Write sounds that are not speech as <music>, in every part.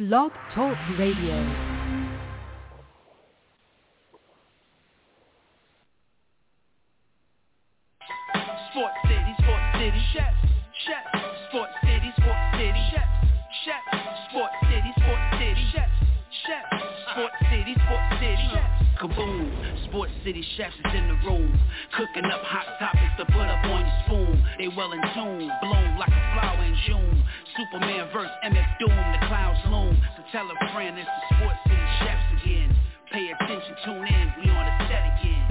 Blog Talk Radio. Sports City, Sports City, Chef, Chef, Sports City, Sports City, Chef, Chef, Sports City, Sports City, Chef, Chef, Sports City, Sports City, Chef. Kaboom, Sports City chefs is in the room, cooking up hot topics to put up on your spoon. They well in tune, bloom like a flower in June. Superman verse MF Doom, the clouds loom. So tell a friend it's the Sports City chefs again. Pay attention, tune in, we on the set again.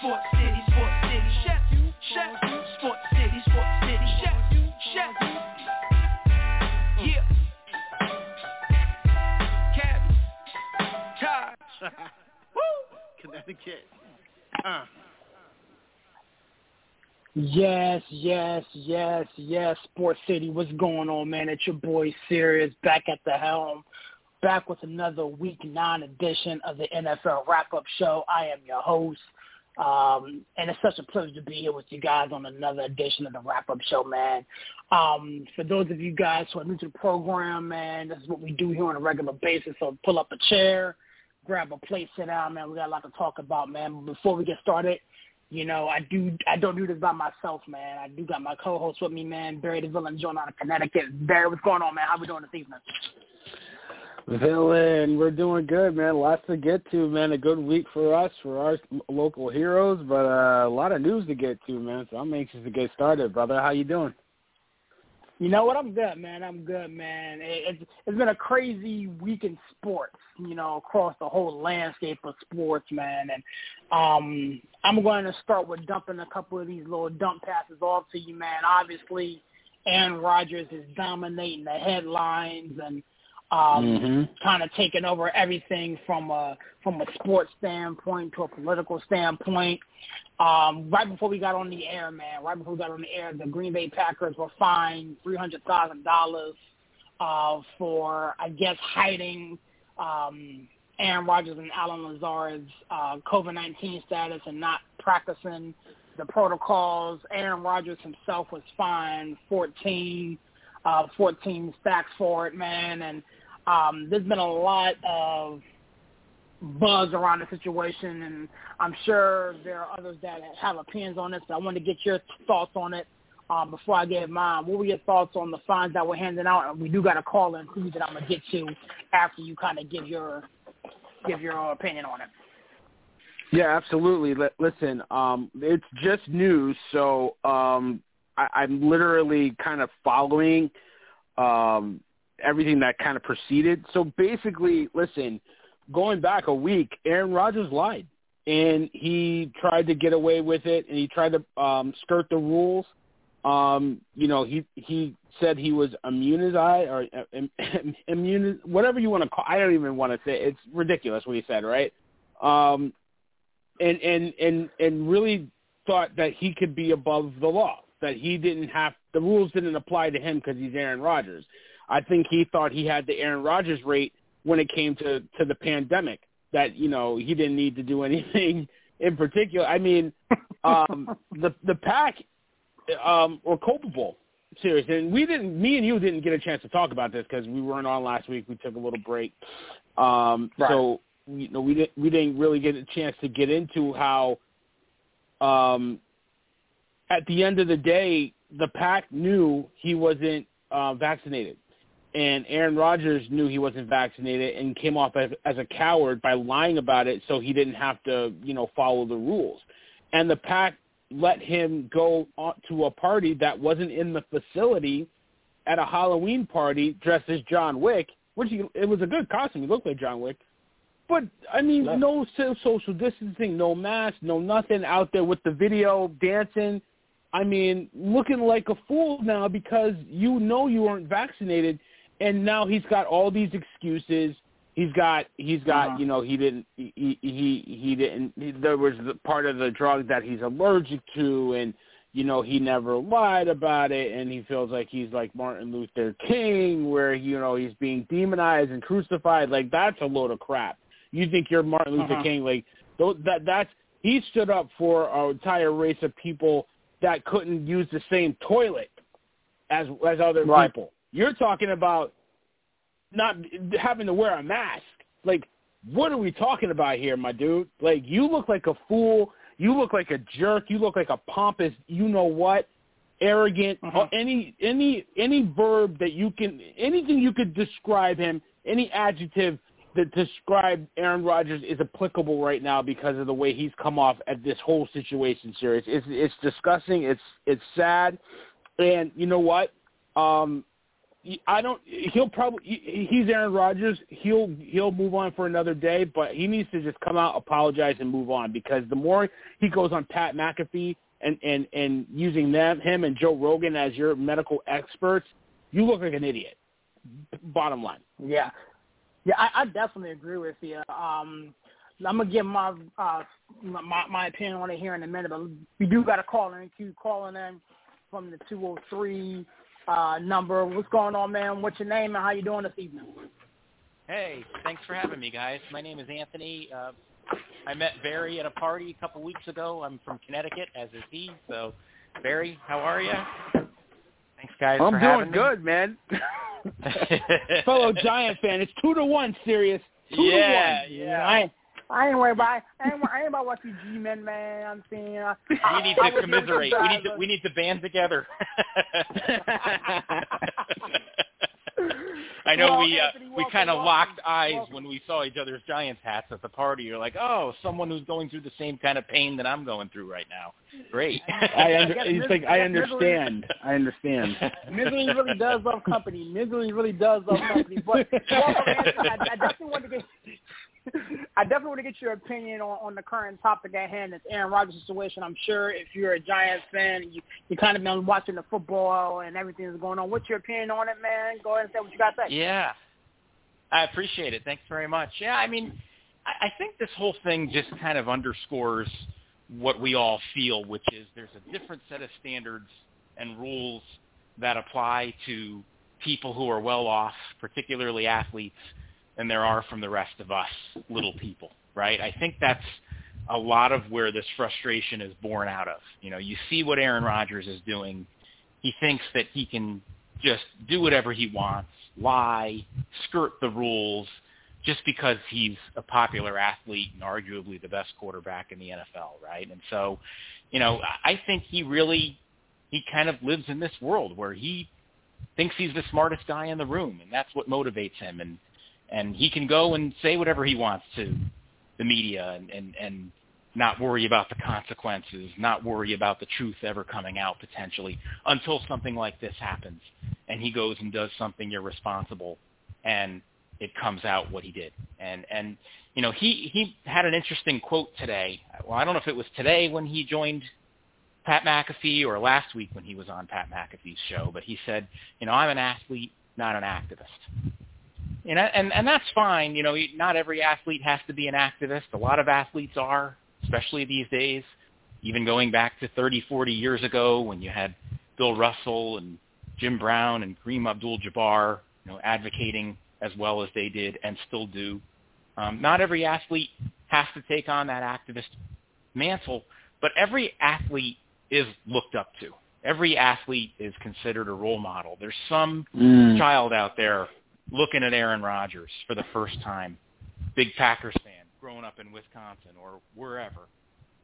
Sports City, Sports City, chef, chef. Sports City, Sports City, chef, chef. Yeah. Cabby, Taj. <laughs> Connecticut. Uh. Yes, yes, yes, yes. Sports City, what's going on, man? It's your boy Serious back at the helm, back with another Week Nine edition of the NFL Wrap-Up Show. I am your host, um, and it's such a pleasure to be here with you guys on another edition of the Wrap-Up Show, man. Um, for those of you guys who are new to the program, man, this is what we do here on a regular basis. So pull up a chair, grab a plate, sit down, man. We got a lot to talk about, man. Before we get started, you know, I do I don't do this by myself, man. I do got my co-host with me, man, Barry the Villain John out of Connecticut. Barry, what's going on, man? How we doing this evening? Villain, we're doing good, man. Lots to get to, man. A good week for us, for our local heroes, but uh, a lot of news to get to, man. So I'm anxious to get started, brother. How you doing? You know what? I'm good, man. I'm good, man. It's it's been a crazy week in sports, you know, across the whole landscape of sports, man. And um, I'm going to start with dumping a couple of these little dump passes off to you, man. Obviously, Aaron Rodgers is dominating the headlines and um, mm-hmm. kind of taking over everything from a from a sports standpoint to a political standpoint. Um, right before we got on the air, man, right before we got on the air, the Green Bay Packers were fined three hundred thousand dollars uh, for, I guess, hiding um, Aaron Rodgers and Allen Lazard's uh, COVID nineteen status and not practicing the protocols. Aaron Rodgers himself was fined fourteen uh, 14 stacks for it, man. And um, there's been a lot of buzz around the situation, and I'm sure there are others that have opinions on this. But I want to get your thoughts on it um, before I give mine. What were your thoughts on the fines that we're handing out? And we do got a call in too that I'm gonna get to after you kind of give your give your opinion on it. Yeah, absolutely. L- listen, um, it's just news, so um, I, I'm literally kind of following um, everything that kind of proceeded. So basically, listen, going back a week, Aaron Rodgers lied, and he tried to get away with it, and he tried to um, skirt the rules. Um, you know, he he said he was immunized or uh, <laughs> immune, whatever you want to call. I don't even want to say. It's ridiculous what he said, right? Um, and and and and really thought that he could be above the law, that he didn't have the rules didn't apply to him because he's Aaron Rodgers. I think he thought he had the Aaron Rodgers rate when it came to to the pandemic. That you know he didn't need to do <laughs> anything in particular. I mean, um, <laughs> the the pack um, were culpable. Serious, and we didn't. Me and you didn't get a chance to talk about this because we weren't on last week. We took a little break, um, Right. so you know we didn't we didn't really get a chance to get into how. Um, at the end of the day, the pack knew he wasn't uh, vaccinated, and Aaron Rodgers knew he wasn't vaccinated and came off as, as a coward by lying about it, so he didn't have to, you know, follow the rules. And the pack let him go to a party that wasn't in the facility at a Halloween party dressed as John Wick, which he, it was a good costume. He looked like John Wick. But I mean, Yeah. no social distancing, no mask, no nothing out there with the video dancing. I mean, looking like a fool now because you know you aren't vaccinated, and now he's got all these excuses. He's got he's got Uh-huh. you know he didn't he he he didn't he, there was the part of the drug that he's allergic to and you know he never lied about it and he feels like he's like Martin Luther King where you know he's being demonized and crucified like that's a load of crap. You think you're Martin Luther Uh-huh. King like that that's he stood up for our entire race of people that couldn't use the same toilet as as other Right. people. You're talking about not having to wear a mask. Like, what are we talking about here, my dude? Like, you look like a fool. You look like a jerk. You look like a pompous, you know what, arrogant. Mhm. Any any any verb that you can, anything you could describe him, any adjective that describe Aaron Rodgers is applicable right now because of the way he's come off at this whole situation series. It's it's disgusting. It's it's sad, and you know what? Um, I don't. He'll probably. He's Aaron Rodgers. He'll he'll move on for another day, but he needs to just come out, apologize, and move on. Because the more he goes on Pat McAfee and and and using them, him and Joe Rogan as your medical experts, you look like an idiot. Bottom line. Yeah, yeah, I, I definitely agree with you. Um, I'm gonna give my uh my my opinion on it here in a minute, but we do got a caller in queue calling in from the 203 uh number. What's going on, man? What's your name and how you doing this evening? Hey, thanks for having me, guys. My name is Anthony. Uh, I met Barry at a party a couple weeks ago. I'm from Connecticut, as is he. So, Barry, how are you? Thanks, guys, I'm for doing having good, man. <laughs> Fellow Giant fan, it's two to one, serious. Two yeah, to one. yeah. I ain't, I ain't worried about I ain't, wor- I ain't about what you G-men, man. I'm saying. Uh, we need to commiserate. We need to we need to band together. <laughs> I know Well, we uh, Anthony, we kind of locked eyes welcome. when we saw each other's Giants hats at the party. You're like, oh, someone who's going through the same kind of pain that I'm going through right now. Great. <laughs> I under, he's mis- like, I I guess misery- understand. I understand. <laughs> Misery really does love company. Misery really does love company. But welcome, Anthony. I, I definitely want to get. <laughs> I definitely want to get your opinion on, on the current topic at hand. It's Aaron Rodgers' situation. I'm sure if you're a Giants fan, you you kind of been watching the football and everything that's going on. What's your opinion on it, man? Go ahead and say what you got to say. Yeah. I appreciate it. Thanks very much. Yeah, I mean, I, I think this whole thing just kind of underscores what we all feel, which is there's a different set of standards and rules that apply to people who are well off, particularly athletes, than there are from the rest of us little people, right? I think that's a lot of where this frustration is born out of. You know, you see what Aaron Rodgers is doing. He thinks that he can just do whatever he wants, lie, skirt the rules, just because he's a popular athlete and arguably the best quarterback in the NFL, right? And so, you know, I think he really he kind of lives in this world where he thinks he's the smartest guy in the room and that's what motivates him and and he can go and say whatever he wants to the media and and and not worry about the consequences, not worry about the truth ever coming out potentially until something like this happens and he goes and does something irresponsible and it comes out what he did. And and you know, he he had an interesting quote today. Well, I don't know if it was today when he joined Pat McAfee or last week when he was on Pat McAfee's show, but he said, you know, I'm an athlete, not an activist. Know, and and that's fine. You know, not every athlete has to be an activist. A lot of athletes are, especially these days. Even going back to 30, 40 years ago when you had Bill Russell and Jim Brown and Kareem Abdul-Jabbar, you know, advocating as well as they did and still do. Um, not every athlete has to take on that activist mantle, but every athlete is looked up to. Every athlete is considered a role model. There's some Mm. child out there looking at Aaron Rodgers for the first time, big Packers fan, growing up in Wisconsin or wherever,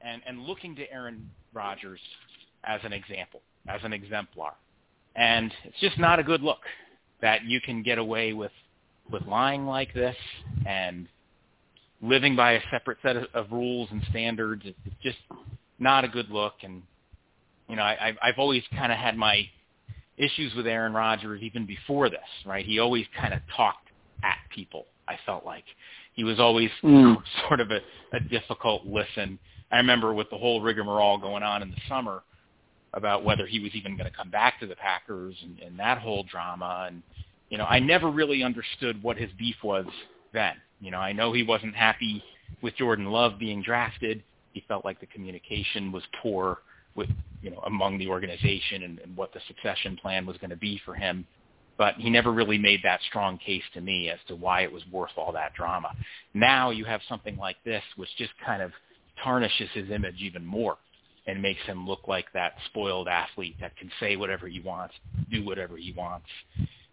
and, and looking to Aaron Rodgers as an example, as an exemplar. And it's just not a good look that you can get away with with lying like this and living by a separate set of, of rules and standards. It's just not a good look. And you know, I, I've always kind of had my issues with Aaron Rodgers even before this, right? He always kind of talked at people. I felt like he was always Mm. <laughs> sort of a, a difficult listen. I remember with the whole rigmarole going on in the summer about whether he was even going to come back to the Packers and, and that whole drama. And you know, I never really understood what his beef was then. You know, I know he wasn't happy with Jordan Love being drafted. He felt like the communication was poor with you know among the organization and, and what the succession plan was going to be for him. But he never really made that strong case to me as to why it was worth all that drama. Now you have something like this, which just kind of tarnishes his image even more and makes him look like that spoiled athlete that can say whatever he wants, do whatever he wants.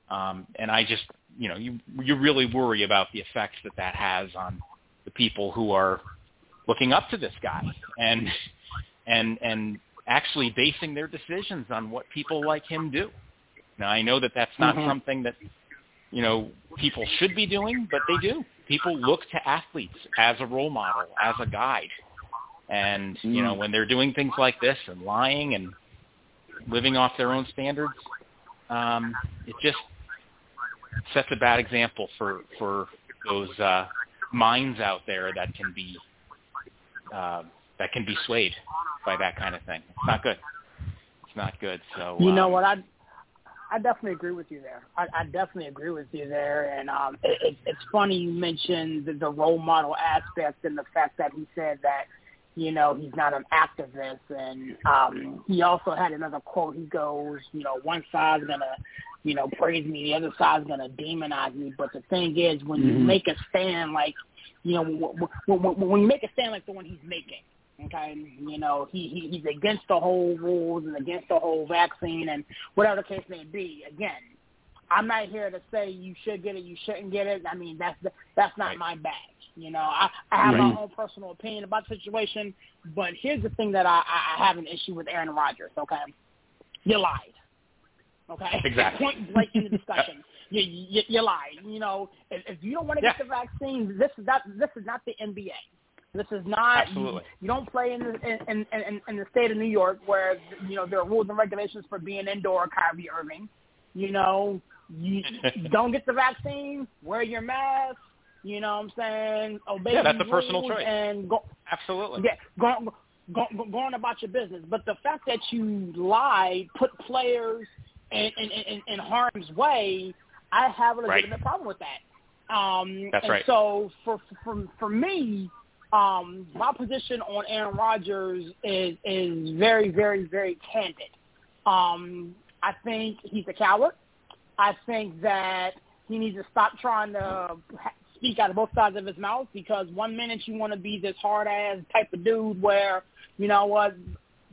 Um, and I just you know, you you really worry about the effects that that has on the people who are looking up to this guy and and and actually basing their decisions on what people like him do. Now I know that that's not Mhm. something that you know people should be doing, but they do. People look to athletes as a role model, as a guide. And you know Mm. when they're doing things like this and lying and living off their own standards, um, it just sets a bad example for for those uh, minds out there that can be uh, that can be swayed by that kind of thing. It's not good. It's not good. So You know um, what? I I definitely agree with you there. I, I definitely agree with you there. And um, it, it, it's funny you mentioned the, the role model aspect and the fact that he said that you know he's not an activist. And um, he also had another quote. He goes, you know, one side's gonna you know praise me, the other side's gonna demonize me. But the thing is, when you Mhm. make a stand like you know w- w- w- when you make a stand like the one he's making Okay, you know he, he he's against the whole rules and against the whole vaccine and whatever the case may be. Again, I'm not here to say you should get it, you shouldn't get it. I mean that's that's not Right. my bag. You know, I, I have my own personal opinion about the situation, but here's the thing that I, I I have an issue with Aaron Rodgers. Okay, you lied. Okay, Exactly. Point blank in the <laughs> discussion. You, you, you lied. You know, if, if you don't want to Yeah. get the vaccine, this is not this is not the NBA. This is not. Absolutely. You, you don't play in the in, in in in the state of New York where you know there are rules and regulations for being indoor. Kyrie Irving. You know, you, <laughs> don't get the vaccine. Wear your mask. You know what I'm saying? Obey Yeah, that's a personal choice. And go, absolutely. yeah, go, go, go, going about your business. But the fact that you lied, put players in, in, in, in harm's way, I have a Right. legitimate problem with that. Um, That's and right. So for for for me, um, my position on Aaron Rodgers is is very very very candid. Um, I think he's a coward. I think that he needs to stop trying to speak out of both sides of his mouth because one minute you want to be this hard ass type of dude where you know what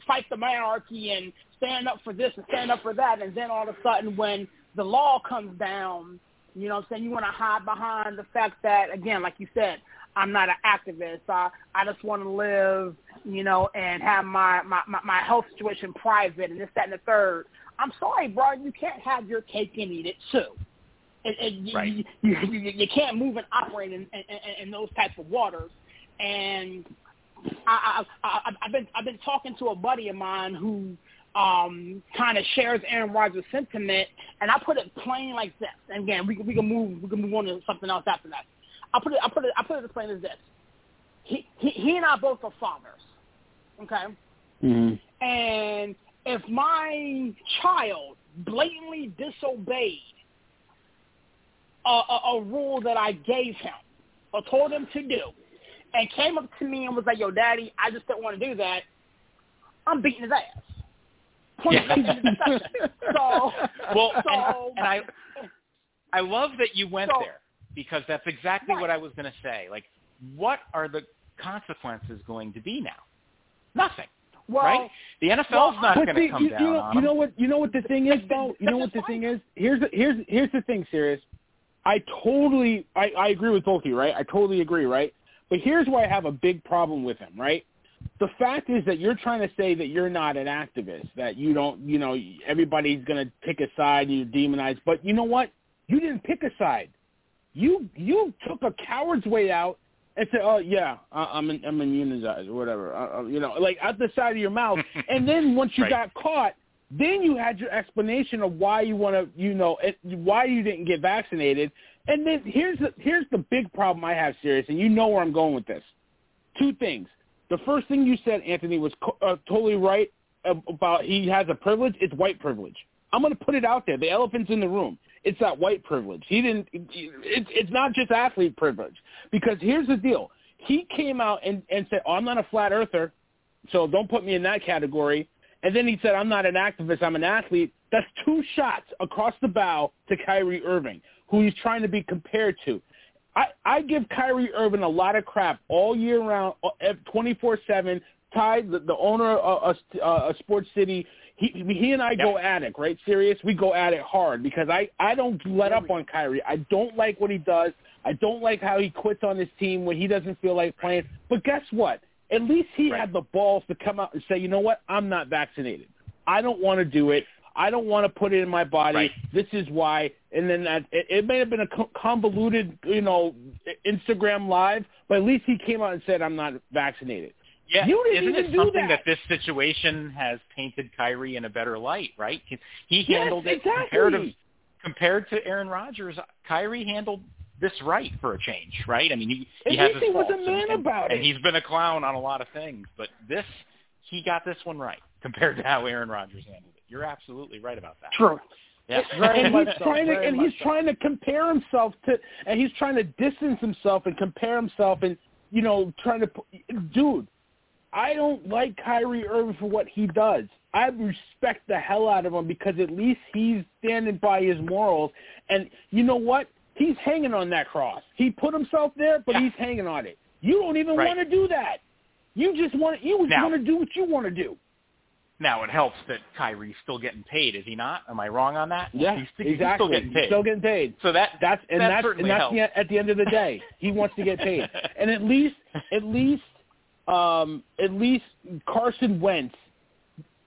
fight the monarchy and stand up for this and stand up for that, and then all of a sudden when the law comes down, you know what I'm saying, you want to hide behind the fact that, again, like you said, I'm not an activist. I, I just want to live, you know, and have my, my, my, my health situation private and this, that, and the third. I'm sorry, bro, you can't have your cake and eat it too. It, it, you, Right. you, you, you, you can't move and operate in, in, in, in those types of waters. And I, I, I, I've been I've been talking to a buddy of mine who um, kind of shares Aaron Rodgers' sentiment, and I put it plain like this. And again, we we can move we can move on to something else after that. I put it I put it I put it as plain as this. He he, he and I both are fathers. Okay, Mm-hmm. and if my child blatantly disobeyed a, a, a rule that I gave him or told him to do, and came up to me and was like, "Yo, Daddy, I just don't want to do that," I'm beating his ass. Yeah. blank in the discussion. So, Well, so, and, and I I love that you went So- there because that's exactly Right. what I was going to say. Like, what are the consequences going to be now? Nothing, well, right? The NFL's well, not going to come you, down you know, you know what you know what the thing is though. You know what the thing is. Here's the, here's here's the thing, serious. I totally I, I agree with both of you, right? I totally agree, right? But here's why I have a big problem with him, right? The fact is that you're trying to say that you're not an activist, that you don't, you know, everybody's going to pick a side, and you demonize. But you know what? You didn't pick a side. You you took a coward's way out and said, "Oh yeah, I- I'm in, I'm immunized or whatever," you know, like out the side of your mouth. <laughs> and then once you Right. got caught, then you had your explanation of why you want to, you know, it, why you didn't get vaccinated. And then here's the here's the big problem I have, serious, and you know where I'm going with this. Two things. The first thing you said, Anthony, was co- uh, totally right about he has a privilege. It's white privilege. I'm going to put it out there. The elephant's in the room. It's that white privilege. He didn't. It's it's not just athlete privilege because here's the deal. He came out and and said, "Oh, I'm not a flat earther, so don't put me in that category." And then he said, "I'm not an activist. I'm an athlete." That's two shots across the bow to Kyrie Irving, who he's trying to be compared to. I, I give Kyrie Irving a lot of crap all year round, uh, twenty four seven. Ty, the, the owner of a, a Sports City, he he and I go at it, right? Serious, we go at it hard because I I don't let up on Kyrie. I don't like what he does. I don't like how he quits on his team when he doesn't feel like playing. But guess what? At least he Right. had the balls to come out and say, you know what? I'm not vaccinated. I don't want to do it. I don't want to put it in my body. Right. This is why. And then that, it, it may have been a convoluted, you know, Instagram live, but at least he came out and said, I'm not vaccinated. Yeah, You didn't isn't even it do something that. this situation has painted Kyrie in a better light, right? He he Yes, handled it exactly. comparative compared to Aaron Rodgers. Kyrie handled this right for a change, right? I mean, he he At has his he was a man and, and, about and it. And he's been a clown on a lot of things, but this he got this one right <laughs> compared to how Aaron Rodgers handled it. You're absolutely right about that. True. Yeah. <laughs> And he's trying to and he's so. trying to compare himself to and he's trying to distance himself and compare himself and you know trying to dude I don't like Kyrie Irving for what he does. I respect the hell out of him because at least he's standing by his morals and you know what? He's hanging on that cross. He put himself there, but Yeah. he's hanging on it. You don't even Right. want to do that. You just want you just Now- want to do what you want to do. Now it helps that Kyrie's still getting paid, is he not? Am I wrong on that? Yeah, he's, he's exactly. still getting paid. Still getting paid. so that That's and that that's and that's the, at the end of the day, he wants to get paid. <laughs> and at least at least um at least Carson Wentz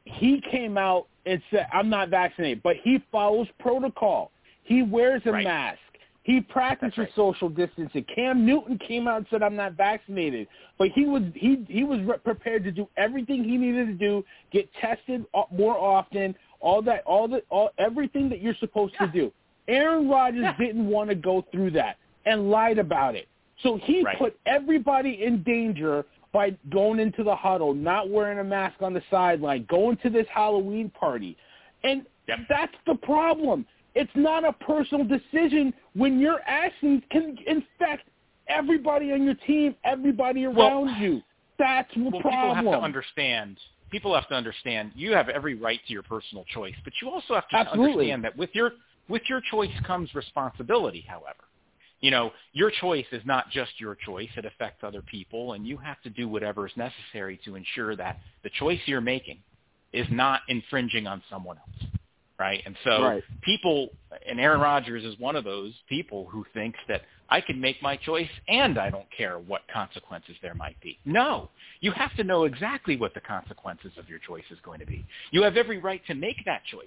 he came out and said I'm not vaccinated, but he follows protocol. He wears a Right. mask. He practices right. social distancing. Cam Newton came out and said I'm not vaccinated, but he was he he was re- prepared to do everything he needed to do, get tested more often, all that all the all everything that you're supposed to do. Aaron Rodgers Yeah. didn't want to go through that and lied about it. So he Right. put everybody in danger by going into the huddle, not wearing a mask on the sideline, going to this Halloween party. And Yep. that's the problem. It's not a personal decision when your actions can infect everybody on your team, everybody Well- around you. That's the well, problem. people have to understand. People have to understand. You have every right to your personal choice, but you also have to Absolutely. understand that with your with your choice comes responsibility. However, you know your choice is not just your choice; it affects other people, and you have to do whatever is necessary to ensure that the choice you're making is not infringing on someone else. Right, and so Right. people, and Aaron Rodgers is one of those people who thinks that I can make my choice and I don't care what consequences there might be. No, you have to know exactly what the consequences of your choice is going to be. You have every right to make that choice,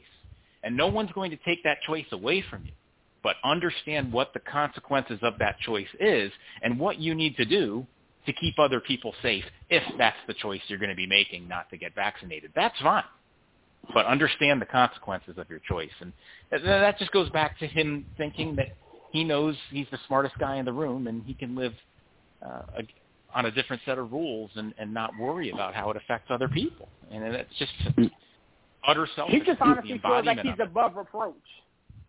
and no one's going to take that choice away from you. But understand what the consequences of that choice is and what you need to do to keep other people safe if that's the choice you're going to be making not to get vaccinated. That's fine. But understand the consequences of your choice. And that just goes back to him thinking that he knows he's the smartest guy in the room and he can live uh, a, on a different set of rules and, and not worry about how it affects other people. And that's just utter self He just honestly feels like he's of it. above reproach.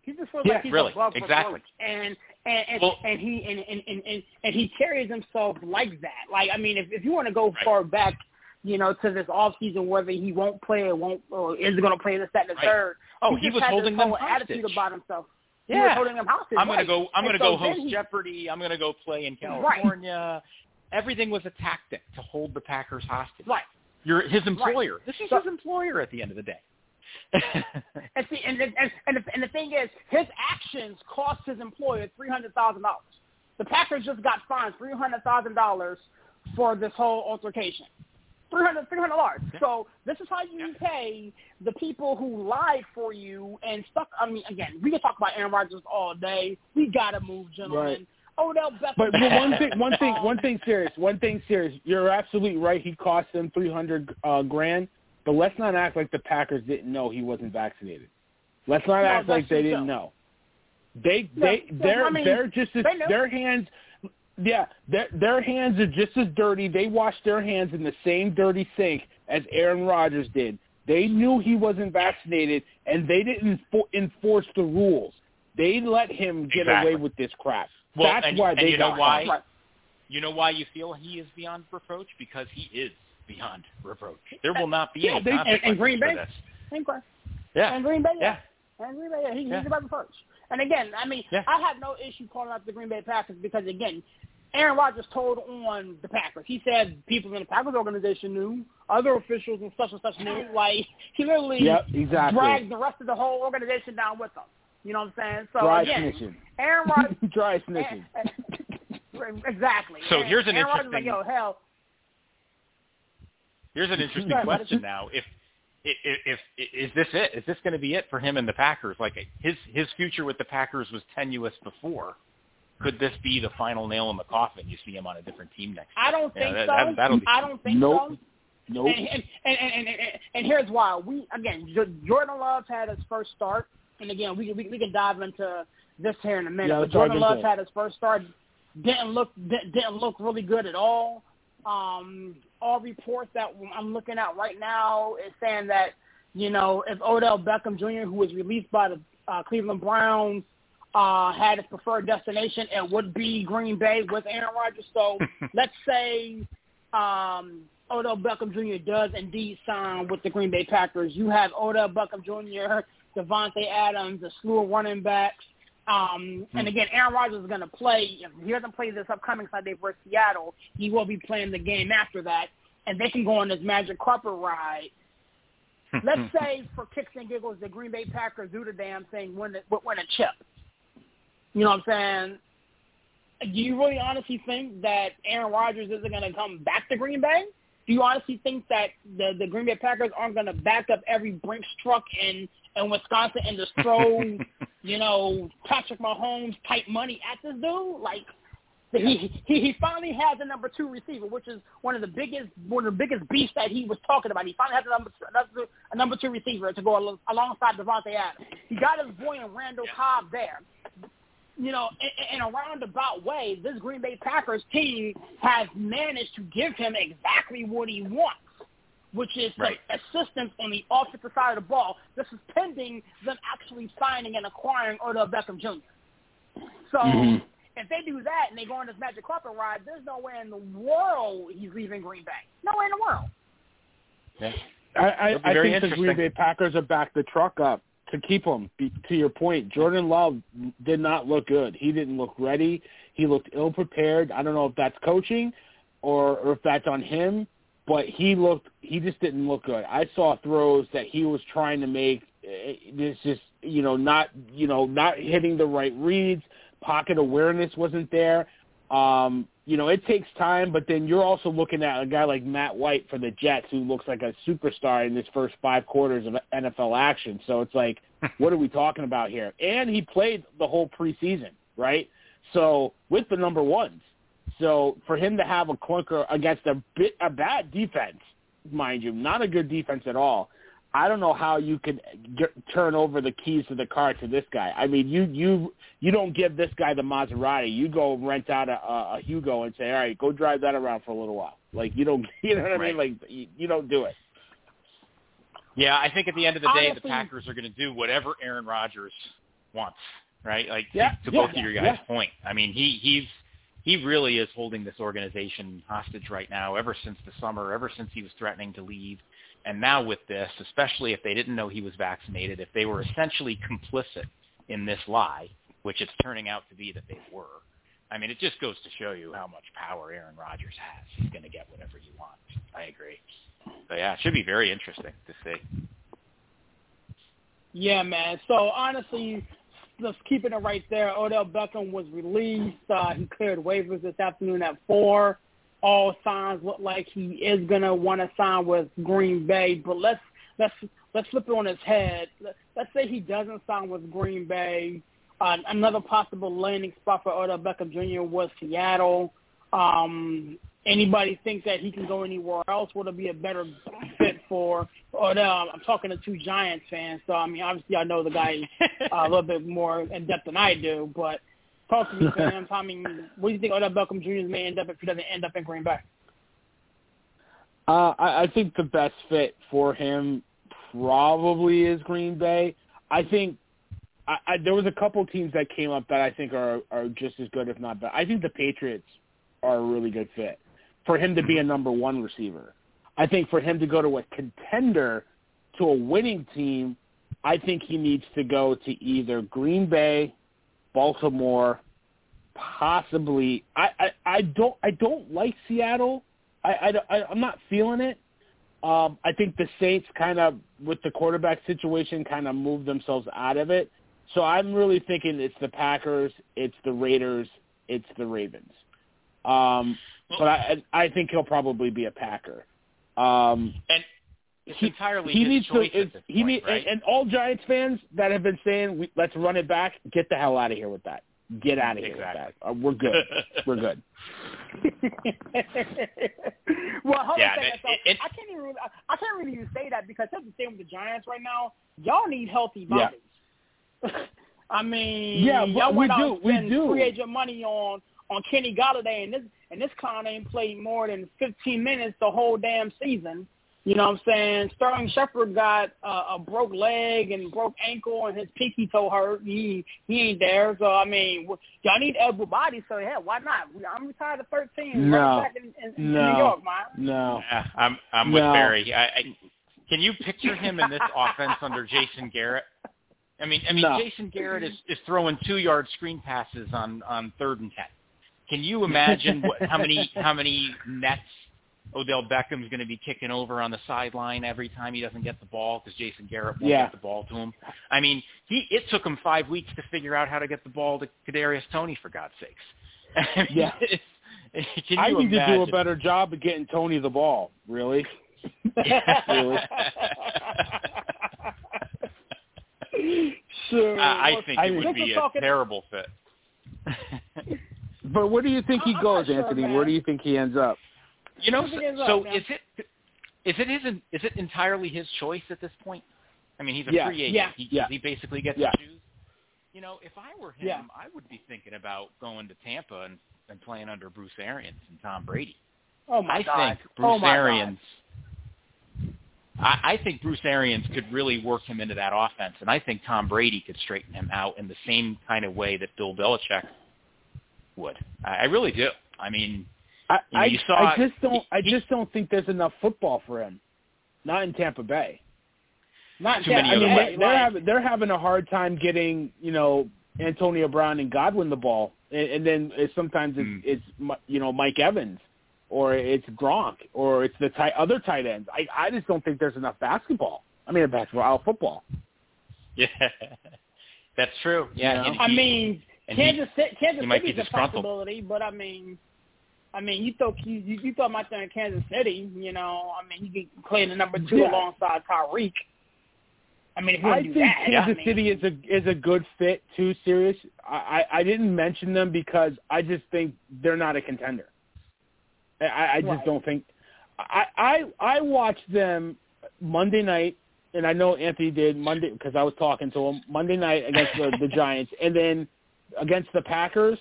He just feels Yeah, like he's really, above exactly. reproach, and and and, Well- and he and, and, and, and and he carries himself like that. Like I mean, if if you want to go Right. far back, you know, to this off season, whether he won't play or won't or is going to play this, that, and the Right. third. Oh, he, he was holding this them whole attitude hostage. about himself. He was Yeah. holding them hostage. I'm gonna go. I'm And gonna so go host he- Jeopardy. I'm gonna go play in Right. California. Everything was a tactic to hold the Packers hostage. Right. You're his employer. This is So- his employer at the end of the day. And see, and and and the, and the thing is, his actions cost his employer three hundred thousand dollars. The Packers just got fined three hundred thousand dollars for this whole altercation. Three hundred, three hundred dollars. Yeah. So this is how you pay the people who lied for you and stuck. I mean, again, we can talk about Aaron Rodgers all day. We gotta move, gentlemen. Right. Odell Beckham. But, but one thing, one thing, one thing serious. One thing serious. You're absolutely right. He cost them three hundred uh, grand. But let's not act like the Packers didn't know he wasn't vaccinated. Let's not No, act like they didn't too. know. They No, they no, they're I mean, they're just as they their hands. Yeah, their their hands are just as dirty. They washed their hands in the same dirty sink as Aaron Rodgers did. They knew he wasn't vaccinated, and they didn't fo- enforce the rules. They let him get Exactly. away with this crap. Well, That's and- why and they you know why? caught. You know why you feel he is beyond reproach? Because he is beyond reproach. There will uh, not be Yeah, any they- and- and consequences Green for Bay? this. Think. Yeah. And Green Bay, Yeah. And Green Bay, yeah, he, Yeah. he's above reproach. And again, I mean, Yeah. I have no issue calling out the Green Bay Packers because again, Aaron Rodgers told on the Packers. He said people in the Packers organization knew, other officials and such and such knew. Like he literally Yep, exactly. dragged the rest of the whole organization down with him. You know what I'm saying? So Dry again, snitching. Aaron Rodgers. <laughs> Dry <laughs> snitching. <laughs> exactly. So And here's an Aaron Rodgers was like, interesting- yo, hell, Here's an interesting question now. If, if if is this it? Is this going to be it for him and the Packers? Like his his future with the Packers was tenuous before. Could this be the final nail in the coffin? You see him on a different team next year. I don't Yeah, think that- so. that- that'll be- I don't think Nope. so. Nope. And, and, and, and, and, and here's why. We again, Jordan Love had his first start, and again, we we, we can dive into this here in a minute. Yeah, but Jordan dive Love had his first start, didn't look didn't didn't look really good at all. Um, all reports that I'm looking at right now is saying that you know if Odell Beckham Jr., who was released by the uh, Cleveland Browns, uh, had his preferred destination, it would be Green Bay with Aaron Rodgers. So <laughs> let's say um, Odell Beckham Jr. does indeed sign with the Green Bay Packers. You have Odell Beckham Jr., Davante Adams, a slew of running backs. Um, hmm. and again, Aaron Rodgers is going to play. If he doesn't play this upcoming Sunday versus Seattle, he will be playing the game after that, and they can go on this magic carpet ride. Hmm. Let's hmm. say, for kicks and giggles, the Green Bay Packers do the damn thing, win, the, win a chip. You know what I'm saying? Do you really honestly think that Aaron Rodgers isn't going to come back to Green Bay? Do you honestly think that the the Green Bay Packers aren't going to back up every Brinks truck in in Wisconsin and just throw, <laughs> you know, Patrick Mahomes type money at this dude? Like he he he finally has a number two receiver, which is one of the biggest one of the biggest beasts that he was talking about. He finally has a number two, a number two receiver to go al- alongside Davante Adams. He got his boy in Randall Cobb there you know, in, in a roundabout way, this Green Bay Packers team has managed to give him exactly what he wants, which is some Right. assistance on the offensive side of the ball. This is pending them actually signing and acquiring Odell Beckham Jr. So Mhm. if they do that and they go on this magic carpet ride, there's no way in the world he's leaving Green Bay. No way in the world. Yeah. I, I, I think the Green. Bay Packers have backed the truck up to keep him. Be, to your point, Jordan Love did not look good. He didn't look ready. He looked ill prepared. I don't know if that's coaching or, or if that's on him, but he looked. He just didn't look good. I saw throws that he was trying to make. eh, This just you know not you know not hitting the right reads. Pocket awareness wasn't there. Um, you know, it takes time, but then you're also looking at a guy like Matt White for the Jets who looks like a superstar in his first five quarters of NFL action. So it's like, <laughs> what are we talking about here? And he played the whole preseason, right? So with the number ones. So for him to have a clunker against a bit a bad defense, mind you, not a good defense at all. I don't know how you could get, turn over the keys to the car to this guy. I mean, you you you don't give this guy the Maserati. You go rent out a, a, a Yugo and say, all right, go drive that around for a little while. Like you don't, <laughs> you know what I mean? Like you, you don't do it. Yeah, I think at the end of the day, the Packers are going to do whatever Aaron Rodgers wants, right? Like Yeah, to, to yeah, both of your guys' yeah. point. I mean, he he's he really is holding this organization hostage right now. Ever since the summer, ever since he was threatening to leave, and now with this, especially if they didn't know he was vaccinated, if they were essentially complicit in this lie, which it's turning out to be that they were. I mean, it just goes to show you how much power Aaron Rodgers has. He's going to get whatever you want. I agree. So yeah, it should be very interesting to see. Yeah, man. So honestly, just keeping it right there. Odell Beckham was released. Uh, he cleared waivers this afternoon at four. All signs look like he is gonna want to sign with Green Bay. But let's let's let's flip it on his head. Let- Let's say he doesn't sign with Green Bay. Uh, another possible landing spot for Odell Beckham Jr. was Seattle. Um, anybody think that he can go anywhere else? Would it be a better for Odell? I'm talking to two Giants fans, so I mean, obviously I know the guy uh, a little bit more in depth than I do. But talk to me, <laughs> fans. I mean, what do you think Odell Beckham Jr. may end up if he doesn't end up in Green Bay? Uh, I, I think the best fit for him probably is Green Bay. I think I, I, there was a couple teams that came up that I think are are just as good, if not better. I think the Patriots are a really good fit for him to be a number one receiver. I think for him to go to a contender to a winning team, I think he needs to go to either Green Bay, Baltimore, possibly. I, I I don't I don't like Seattle. I, I, I I'm not feeling it. Um, I think the Saints kind of with the quarterback situation kind of moved themselves out of it. So I'm really thinking it's the Packers, it's the Raiders, it's the Ravens. Um, but I I think he'll probably be a Packer. Um, and it's he, entirely he his needs choice to. at this he point, need, right? and, and all Giants fans that have been saying, we, "Let's run it back." Get the hell out of here with that. Get out of here Exactly. with that. Uh, we're good. <laughs> we're good. <laughs> well, hold Yeah, on a second. it- So it- I can't even I, I can't really even say that because that's the same with the Giants right now. Y'all need healthy Yeah. bodies. <laughs> I mean, Yeah, but y'all we out do, and we do. free agent money on on Kenny Golladay, and this and this clown ain't played more than 15 minutes the whole damn season. You know what I'm saying? Sterling Shepard got uh, a broke leg and broke ankle, and his pinky toe hurt. He he ain't there. So I mean, w- y'all need elbow bodies. So yeah, why not? I'm retired at 13. No. Right back in, in, in No. New York, man. No. Yeah, I'm I'm with No. Barry. I, I, can you picture him in this offense under Jason Garrett? I mean, I mean, No. Jason Garrett is, is throwing two yard screen passes on on third and ten. Can you imagine what, how many how many nets Odell Beckham's going to be kicking over on the sideline every time he doesn't get the ball because Jason Garrett won't Yeah. get the ball to him? I mean, he it took him five weeks to figure out how to get the ball to Kadarius Toney for God's sakes. <laughs> I mean, Yeah. <laughs> Can you I need to do a better job of getting Toney the ball. Really? <laughs> Really? sure. I, I think I- it would be a talking- terrible fit. But where do you think he I'm goes, sure, Anthony? man. Where do you think he ends up? you know, I so, up, so is it is it his is it entirely his choice at this point? I mean, he's a Yeah. free agent. Yeah. He, Yeah. he basically gets Yeah. to choose. You know, if I were him, Yeah. I would be thinking about going to Tampa and, and playing under Bruce Arians and Tom Brady. oh my I God. think oh, Bruce oh my Arians. I, I think Bruce Arians could really work him into that offense, and I think Tom Brady could straighten him out in the same kind of way that Bill Belichick would. I, I really do. I mean, I, You know, I, you saw- I just don't. I he- just don't think there's enough football for him. Not in Tampa Bay. Not Too that- many I mean, they, ways. they're having they're having a hard time getting you know Antonio Brown and Godwin the ball, and, and then it's, sometimes it's, Mm. it's Mi- you know Mike Evans, or it's Gronk, or it's the tight, other tight ends. I I just don't think there's enough basketball. I mean, basketball, football. <laughs> yeah, that's true. Yeah, You know? and I mean, and Kansas City, Kansas he might be City's a possibility, but I mean, I mean, you throw you you, you throw him out there in Kansas City, you know, I mean, you can play the number two Yeah. alongside Tyreek. I mean, if you I want think that, Kansas I mean, City is a is a good fit too. Serious. I, I I didn't mention them because I just think they're not a contender. I, I just Right. don't think. I I I watched them Monday night, and I know Anthony did Monday because I was talking to him Monday night against the, the <laughs> Giants, and then against the Packers.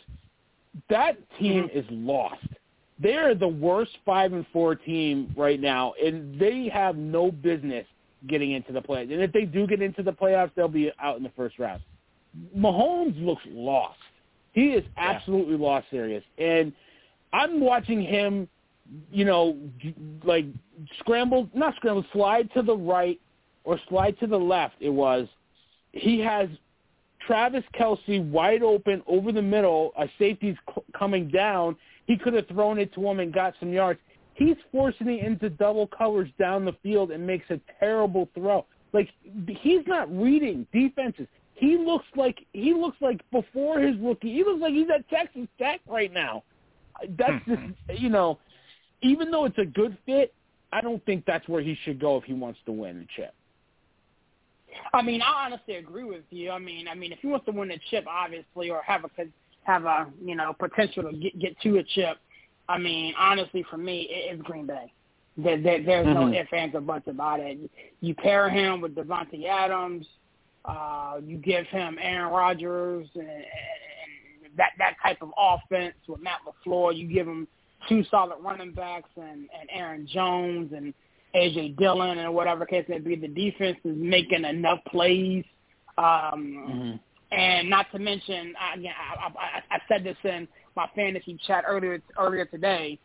That team Mm-hmm. is lost. They're the worst five and four team right now, and they have no business getting into the playoffs. And if they do get into the playoffs, they'll be out in the first round. Mahomes looks lost. He is absolutely lost, serious. And I'm watching him, you know, like scramble, not scramble, slide to the right or slide to the left. It was. He has Travis Kelce wide open over the middle. A safety's c- coming down. He could have thrown it to him and got some yards. He's forcing it into double covers down the field and makes a terrible throw. Like he's not reading defenses. He looks like he looks like before his rookie. He looks like he's at Texas Tech right now. That's hmm, just hmm. you know, even though it's a good fit, I don't think that's where he should go if he wants to win the chip. I mean, I honestly agree with you. I mean, I mean, if he wants to win the chip, obviously, or have a have a you know potential to get get to a chip, I mean, honestly, for me, it, it's Green Bay. There, there, there's no Mhm. ifs, ands, or buts about it. You pair him with Davante Adams. Uh, you give him Aaron Rodgers and, and that that type of offense with Matt LaFleur. You give him two solid running backs and, and Aaron Jones and AJ Dillon and whatever case may be. The defense is making enough plays. Um, and not to mention, I, again, I, I, I said this in my fantasy chat earlier earlier today.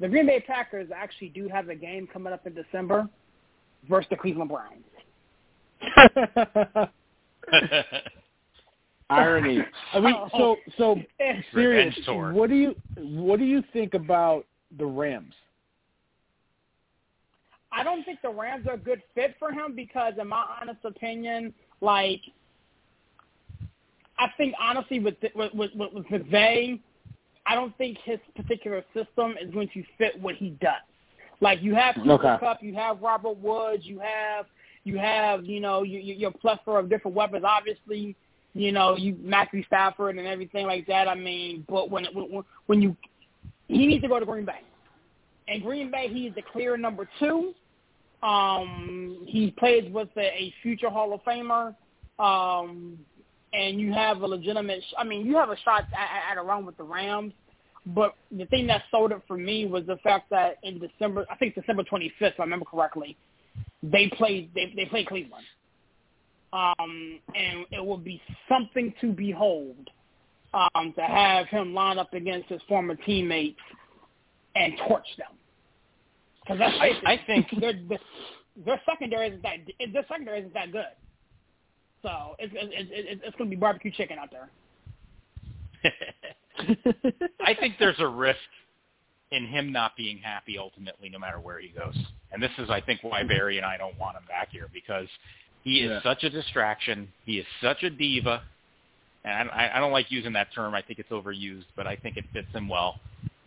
The Green Bay Packers actually do have a game coming up in December versus the Cleveland Browns. <laughs> Irony. I mean, <laughs> so so serious. What do you what do you think about the Rams? I don't think the Rams are a good fit for him because, in my honest opinion, like I think honestly with with with, with McVay, I don't think his particular system is going to fit what he does. Like you have Cooper Okay. Kupp, you have Robert Woods, you have you have you know you, you, your plethora of different weapons. Obviously, you know you Matthew Stafford and everything like that. I mean, but when when when you he needs to go to Green Bay. In Green Bay, he is the clear number two. Um, he plays with a, a future Hall of Famer, um, and you have a legitimate. I mean, you have a shot at, at a run with the Rams. But the thing that sold it for me was the fact that in December, I think December 25th, if I remember correctly, they played they they played Cleveland, um, and it will be something to behold um, to have him line up against his former teammates and torch them. Because I, I think <laughs> their, their their secondary isn't that their secondary isn't that good. So it's it's it's, it's going to be barbecue chicken out there. <laughs> I think there's a risk in him not being happy ultimately, no matter where he goes. And this is, I think, why Barry and I don't want him back here because he is Yeah. such a distraction. He is such a diva, and I, I don't like using that term. I think it's overused, but I think it fits him well.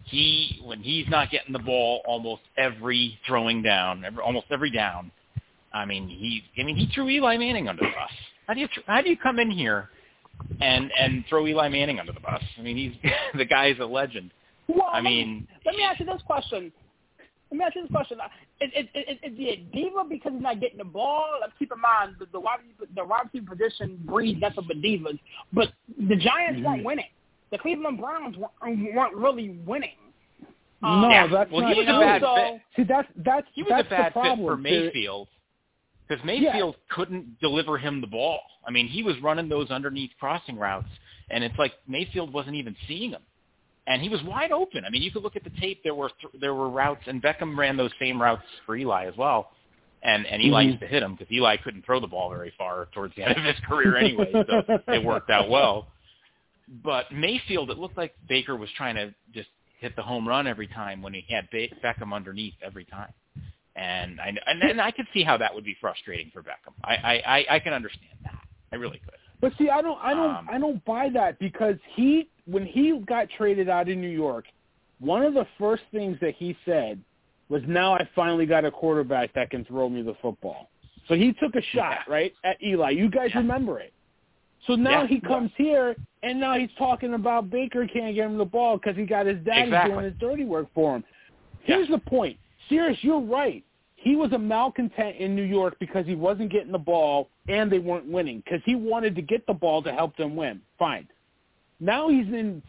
He, when he's not getting the ball, almost every throwing down, every, almost every down. I mean, he, I mean, he threw Eli Manning under the bus. How do you, how do you come in here and and throw Eli Manning under the bus? I mean, he's <laughs> the guy's a legend. Well, I let me- mean, let me ask you this question. Let me ask you this question. Is, is, is, is he a diva because he's not getting the ball? Keep in mind, the, the wide receiver- the wide receiver position breeds nothing but divas. But the Giants Mm-hmm. weren't winning. The Cleveland Browns weren't, weren't really winning. No, Um, yeah. that's well, not he was true. a bad so, fit. See, that's that's He was that's a bad the fit for Mayfield because Mayfield couldn't deliver him the ball. I mean, he was running those underneath crossing routes, and it's like Mayfield wasn't even seeing him, and he was wide open. I mean, you could look at the tape. There were th- there were routes, and Beckham ran those same routes for Eli as well. And and Eli Mhm. used to hit him because Eli couldn't throw the ball very far towards the end of his career anyway, so it worked out well. But Mayfield, it looked like Baker was trying to just hit the home run every time when he had Be- Beckham underneath every time. And I and, and I could see how that would be frustrating for Beckham. I I, I, I can understand that. I really could. But see, I don't, I don't, Um, I don't buy that because he, when he got traded out in New York, one of the first things that he said was, "Now I finally got a quarterback that can throw me the football." So he took a shot Yeah. right at Eli. You guys Yeah. remember it. So now Yeah. he comes here, and now he's talking about Baker can't get him the ball because he got his daddy Exactly. doing his dirty work for him. Yeah. Here's the point. Serious, you're right. He was a malcontent in New York because he wasn't getting the ball and they weren't winning because he wanted to get the ball to help them win. Fine. Now he's in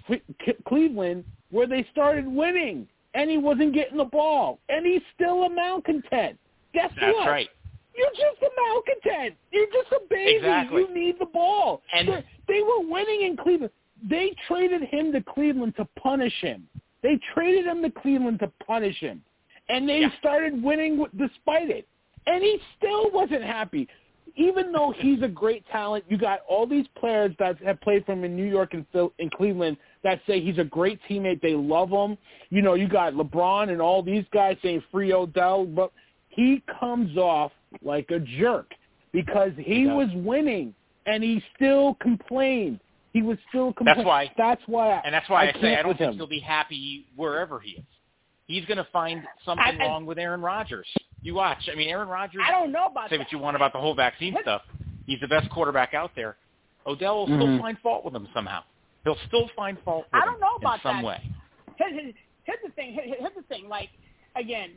Cleveland where they started winning and he wasn't getting the ball and he's still a malcontent. Guess That's what? right. You're just a malcontent. You're just a baby. Exactly. You need the ball. And- They're- they were winning in Cleveland. They traded him to Cleveland to punish him. They traded him to Cleveland to punish him. And they Yeah. started winning despite it. And he still wasn't happy. Even though he's a great talent, you got all these players that have played for him in New York and Phil- in Cleveland that say he's a great teammate. They love him. You know, you got LeBron and all these guys saying free Odell, but he comes off like a jerk because he, He was winning and he still complained. He was still complaining. That's why- That's why. And that's why I, say I don't think him. he'll be happy wherever he is. He's going to find something I- I- wrong with Aaron Rodgers. You watch. I mean, Aaron Rodgers. I don't know about say that. what you want about the whole vaccine stuff. He's the best quarterback out there. Odell will still Mhm. find fault with him somehow. He'll still find fault with I don't him know about in some that. way. here's, here's- here's the thing. Here's the thing. Like again,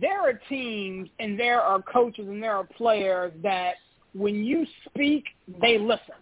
there are teams and there are coaches and there are players that when you speak, they listen.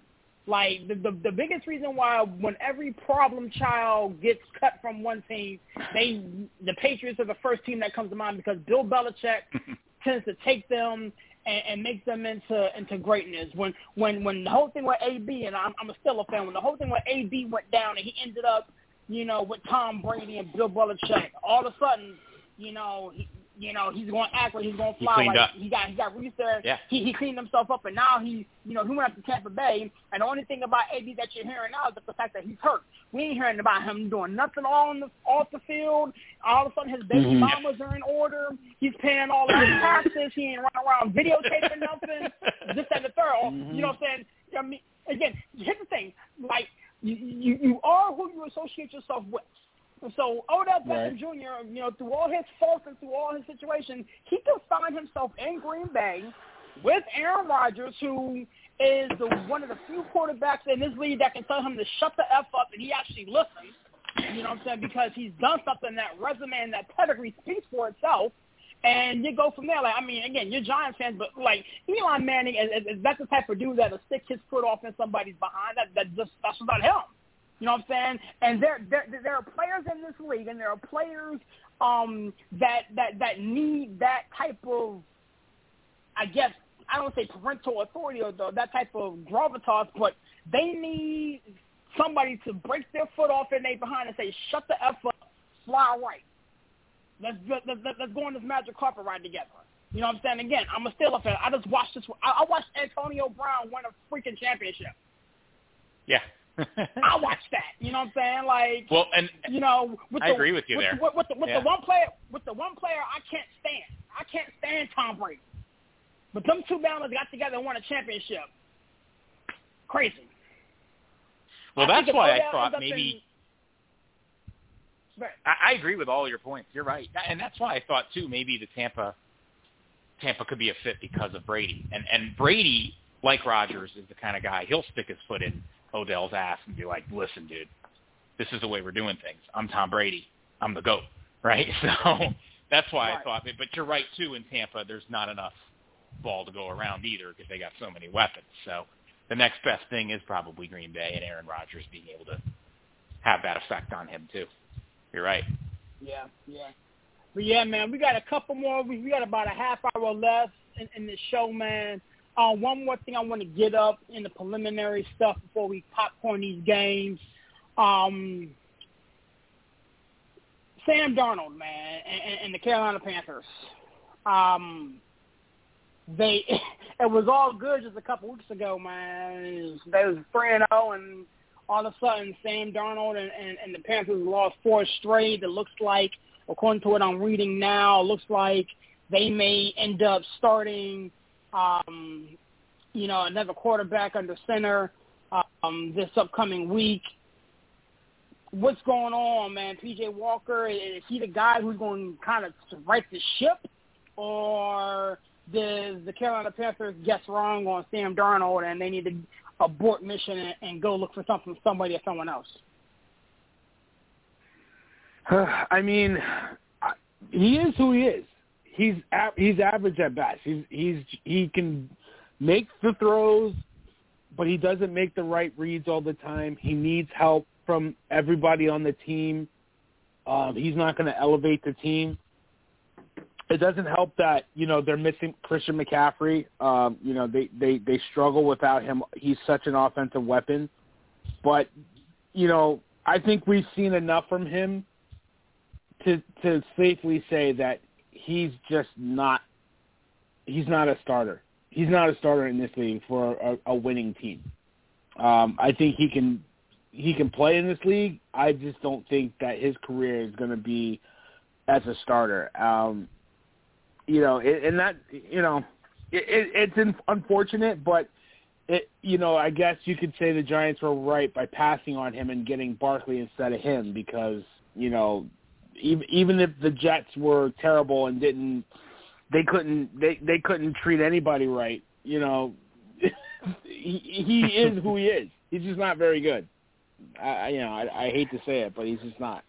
Like the, the the biggest reason why when every problem child gets cut from one team, they the Patriots are the first team that comes to mind because Bill Belichick <laughs> tends to take them and, and make them into into greatness. When when when the whole thing with AB and I'm I'm still a fan. When the whole thing with AB went down and he ended up, you know, with Tom Brady and Bill Belichick, all of a sudden, you know, he, you know, he's going to act like he's going to He fly. cleaned like up. he got he got there. Yeah. He he cleaned himself up, and now he you know he went up to Tampa Bay. And the only thing about AB that you're hearing now is the fact that he's hurt. We ain't hearing about him doing nothing on the off the field. All of a sudden, his baby Mhm. mamas are in order. He's paying all of his <coughs> taxes. He ain't running around videotaping nothing. This and the third. Mhm. You know what I'm saying? I mean, again, here's the thing. Like you you you are who you associate yourself with. So Odell Beckham Right. Jr., you know, through all his faults and through all his situations, he can find himself in Green Bay with Aaron Rodgers, who is the, one of the few quarterbacks in this league that can tell him to shut the F up, and he actually listens. You know what I'm saying? Because he's done something that resume and that pedigree speaks for itself. And you go from there. Like I mean, again, you're Giants fans, but like Eli Manning is, is, is that's the type of dude that'll stick his foot off in somebody's behind. That that just that's about him. You know what I'm saying? And there there there are players in this league, and there are players um that that that need that type of, I guess I don't say parental authority or the, that type of gravitas, but they need somebody to break their foot off in their behind and say, "Shut the f up, fly right." Let's let's, let's, go on this magic carpet ride together. You know what I'm saying? Again, I'm a Steelers fan. I just watched this. I watched Antonio Brown win a freaking championship. yeah. I <laughs> watch that. You know what I'm saying? Like, well, and you know, with I the, agree with you with, there. With, with, the, with Yeah. the one player, with the one player, I can't stand. I can't stand Tom Brady. But them two Bama's got together and won a championship. Crazy. well, I that's why I thought maybe. in- Right. I, I agree with all your points. You're right, and that's why I thought too. Maybe the Tampa, Tampa could be a fit because of Brady, and and Brady, like Rodgers, is the kind of guy he'll stick his foot in Odell's ass and be like, "Listen, dude, this is the way we're doing things. I'm Tom Brady. I'm the goat." <laughs> Right? So that's why I Right. thought. But you're right too. In Tampa, there's not enough ball to go around either because they got so many weapons. So the next best thing is probably Green Bay and Aaron Rodgers being able to have that effect on him too. You're right. Yeah, yeah. But yeah, man, we got a couple more. We, we got about a half hour left in, in the show, man. Uh, one more thing I want to get up in the preliminary stuff before we popcorn these games. Um, Sam Darnold, man, and, and- the Carolina Panthers. Um, they <laughs> it was all good just a couple weeks ago, man. They was three and zero, and all of a sudden Sam Darnold and, and, and the Panthers lost four straight. It looks like, according to what I'm reading now, it looks like they may end up starting, um, you know, another quarterback under center um, this upcoming week. What's going on, man? PJ Walker is he the guy who's going to kind of right the ship, or does the Carolina Panthers guess wrong on Sam Darnold and they need to abort mission and, and go look for something, from somebody or someone else? <sighs> I mean, he is who he is. He's he's average at best. He's he's he can make the throws, but he doesn't make the right reads all the time. He needs help from everybody on the team. Um, he's not going to elevate the team. It doesn't help that you know they're missing Christian McCaffrey. Um, you know they they they struggle without him. He's such an offensive weapon, but you know I think we've seen enough from him to to safely say that he's just not he's not a starter. He's not a starter in this league for a, a winning team. Um, I think he can he can play in this league. I just don't think that his career is going to be as a starter. Um, you know, it, and that you know, it, it, it's unfortunate, but it you know, I guess you could say the Giants were right by passing on him and getting Barkley instead of him because you know, even even if the Jets were terrible and didn't they couldn't they they couldn't treat anybody right, you know, <laughs> he, he is who he is. He's just not very good. I you know, I, I hate to say it, but he's just not.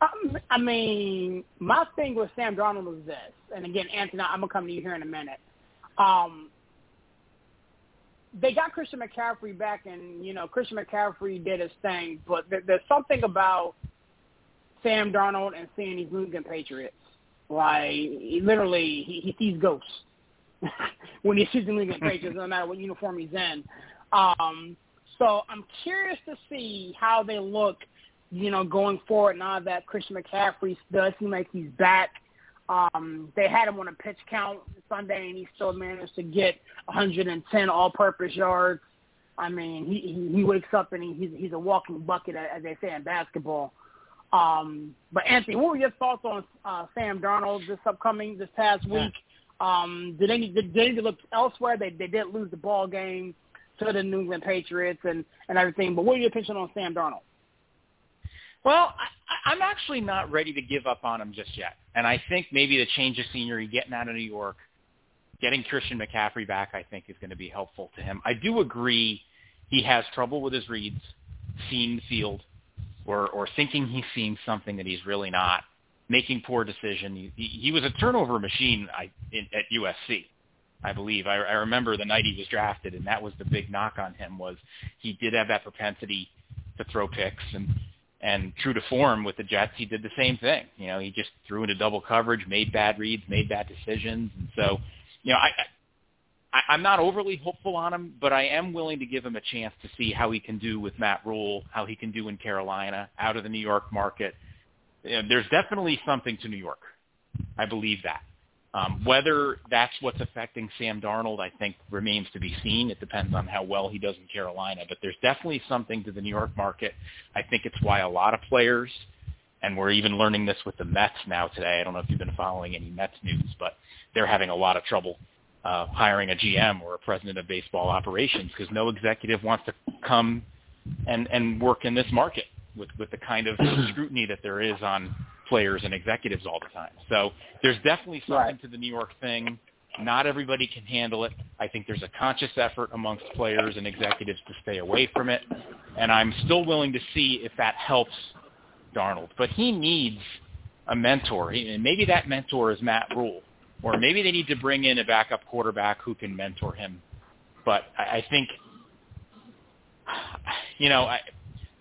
Um, I mean, my thing with Sam Darnold was this, and again, Anthony, I'm gonna come to you here in a minute. Um, they got Christian McCaffrey back, and you know, Christian McCaffrey did his thing, but there, there's something about Sam Darnold and seeing these New England Patriots. Like, he literally, he, he sees ghosts <laughs> when he sees the New England <laughs> Patriots, no matter what uniform he's in. Um, so I'm curious to see how they look you know, going forward now that Christian McCaffrey does seem like he's back. Um, they had him on a pitch count Sunday, and he still managed to get 110 all-purpose yards. I mean, he he, he wakes up and he, he's he's a walking bucket, as they say in basketball. Um, but Anthony, what were your thoughts on uh, Sam Darnold this upcoming this past week? Um, did they did they look elsewhere? They they did lose the ball game to the New England Patriots and and everything. But what are your opinion on Sam Darnold? Well, I, I'm actually not ready to give up on him just yet, and I think maybe the change of scenery, getting out of New York, getting Christian McCaffrey back, I think is going to be helpful to him. I do agree he has trouble with his reads, seeing the field, or or thinking he's seeing something that he's really not, making poor decisions. He, he was a turnover machine I, in, at USC. I believe I, I remember the night he was drafted, and that was the big knock on him was he did have that propensity to throw picks, and and true to form with the Jets, he did the same thing. You know, he just threw into double coverage, made bad reads, made bad decisions, and so, you know, I, I I'm not overly hopeful on him, but I am willing to give him a chance to see how he can do with Matt Rhule, how he can do in Carolina, out of the New York market. You know, there's definitely something to New York. I believe that. Um, whether that's what's affecting Sam Darnold, I think remains to be seen. It depends on how well he does in Carolina, but there's definitely something to the New York market. I think it's why a lot of players, and we're even learning this with the Mets now today. I don't know if you've been following any Mets news, but they're having a lot of trouble uh, hiring a GM or a president of baseball operations because no executive wants to come and and work in this market with with the kind of scrutiny that there is on players and executives all the time. So there's definitely something Right. to the New York thing. Not everybody can handle it. I think there's a conscious effort amongst players and executives to stay away from it, and I'm still willing to see if that helps Darnold. But he needs a mentor, and maybe that mentor is Matt Rhule, or maybe they need to bring in a backup quarterback who can mentor him. But I, I think, you know, I,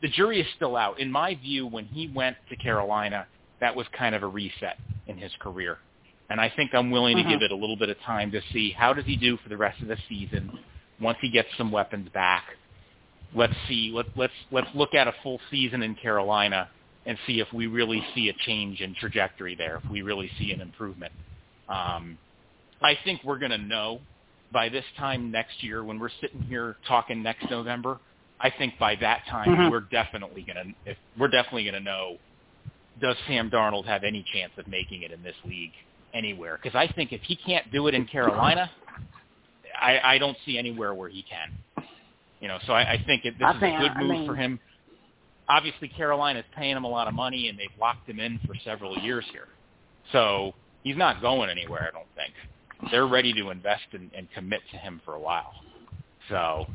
the jury is still out. In my view, when he went to Carolina, that was kind of a reset in his career. And I think I'm willing to Mhm. give it a little bit of time to see how does he do for the rest of the season once he gets some weapons back. Let's see. Let, let's let's look at a full season in Carolina and see if we really see a change in trajectory there. If we really see an improvement. Um, I think we're going to know by this time next year when we're sitting here talking next November. I think by that time Mhm. we're definitely going to we're definitely going to know does Sam Darnold have any chance of making it in this league anywhere? Because I think if he can't do it in Carolina, I, I don't see anywhere where he can. You know, so I, I think it, this I is think- a good I move mean- for him. Obviously, Carolina's paying him a lot of money, and they've locked him in for several years here. So he's not going anywhere. I don't think they're ready to invest and, and commit to him for a while. So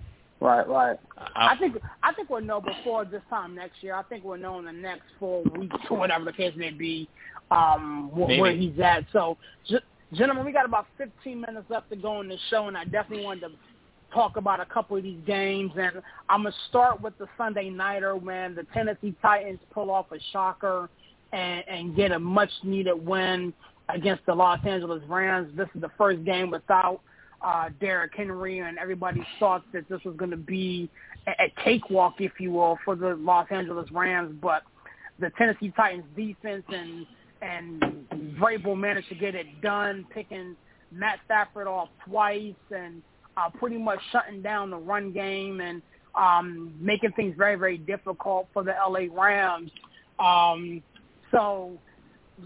Right, right. uh, I think I think we'll know before this time next year. I think we'll know in the next four weeks or whatever the case may be, um, wh- Maybe. where he's at. So, g- gentlemen, we got about 15 minutes left to go in the show, and I definitely wanted to talk about a couple of these games. And I'm gonna start with the Sunday nighter when the Tennessee Titans pull off a shocker and, and get a much needed win against the Los Angeles Rams. This is the first game without uh, Derrick Henry, and everybody thought that this was going to be a, a cakewalk, if you will, for the Los Angeles Rams. But the Tennessee Titans defense and and Vrabel managed to get it done, picking Matt Stafford off twice and uh, pretty much shutting down the run game and um, making things very, very difficult for the LA Rams. Um, so,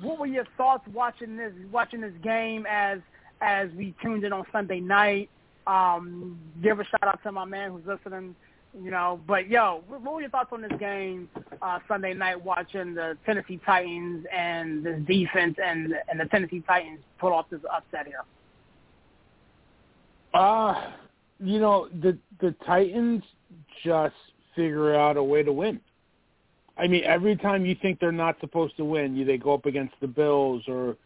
what were your thoughts watching this watching this game as as we tuned in on Sunday night? Um, give a shout out to my man who's listening. You know, but yo, what were your thoughts on this game uh, Sunday night? Watching the Tennessee Titans and this defense and and the Tennessee Titans pull off this upset here. Uh, you know, the the Titans just figure out a way to win. I mean, every time you think they're not supposed to win, you they go up against the Bills or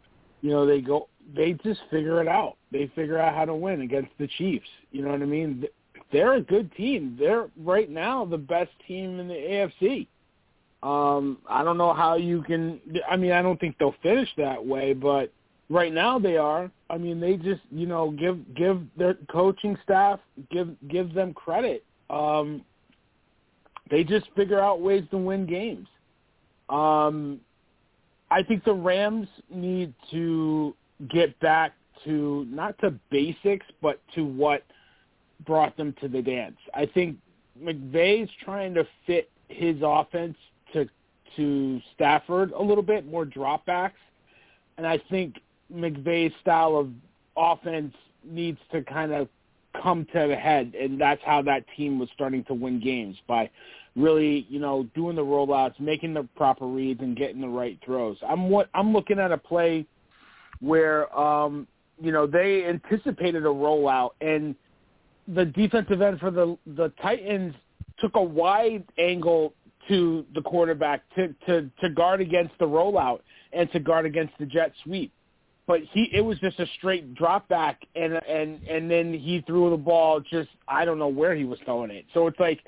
you know, they go they just figure it out. They figure out how to win against the Chiefs. You know what I mean? They're a good team. They're right now the best team in the AFC. Um, I don't know how you can I mean, I don't think they'll finish that way, but right now they are. I mean, they just you know give give their coaching staff give give them credit. Um, they just figure out ways to win games. Um, I think the Rams need to get back to not to basics, but to what brought them to the dance. I think McVay's trying to fit his offense to to Stafford a little bit more dropbacks, and I think McVay's style of offense needs to kind of come to the head, and that's how that team was starting to win games by really, you know, doing the rollouts, making the proper reads, and getting the right throws. I'm what I'm looking at a play where, um, you know, they anticipated a rollout, and the defensive end for the the Titans took a wide angle to the quarterback to to to guard against the rollout and to guard against the jet sweep but he it was just a straight drop back and and and then he threw the ball just I don't know where he was throwing it. So it's like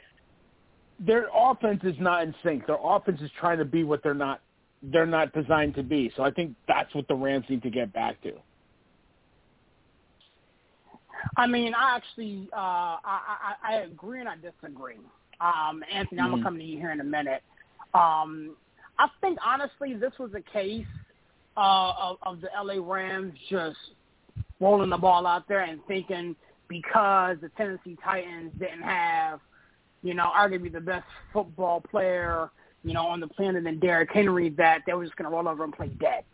their offense is not in sync. Their offense is trying to be what they're not they're not designed to be. So I think that's what the Rams need to get back to. I mean, I actually uh, I, I, I agree and I disagree. Um, Anthony, I'm gonna Mhm. come to you here in a minute. Um, I think honestly, this was a case uh, of, of the LA Rams just rolling the ball out there and thinking because the Tennessee Titans didn't have, you know, arguably the best football player, you know, on the planet in Derrick Henry, that they were just going to roll over and play dead.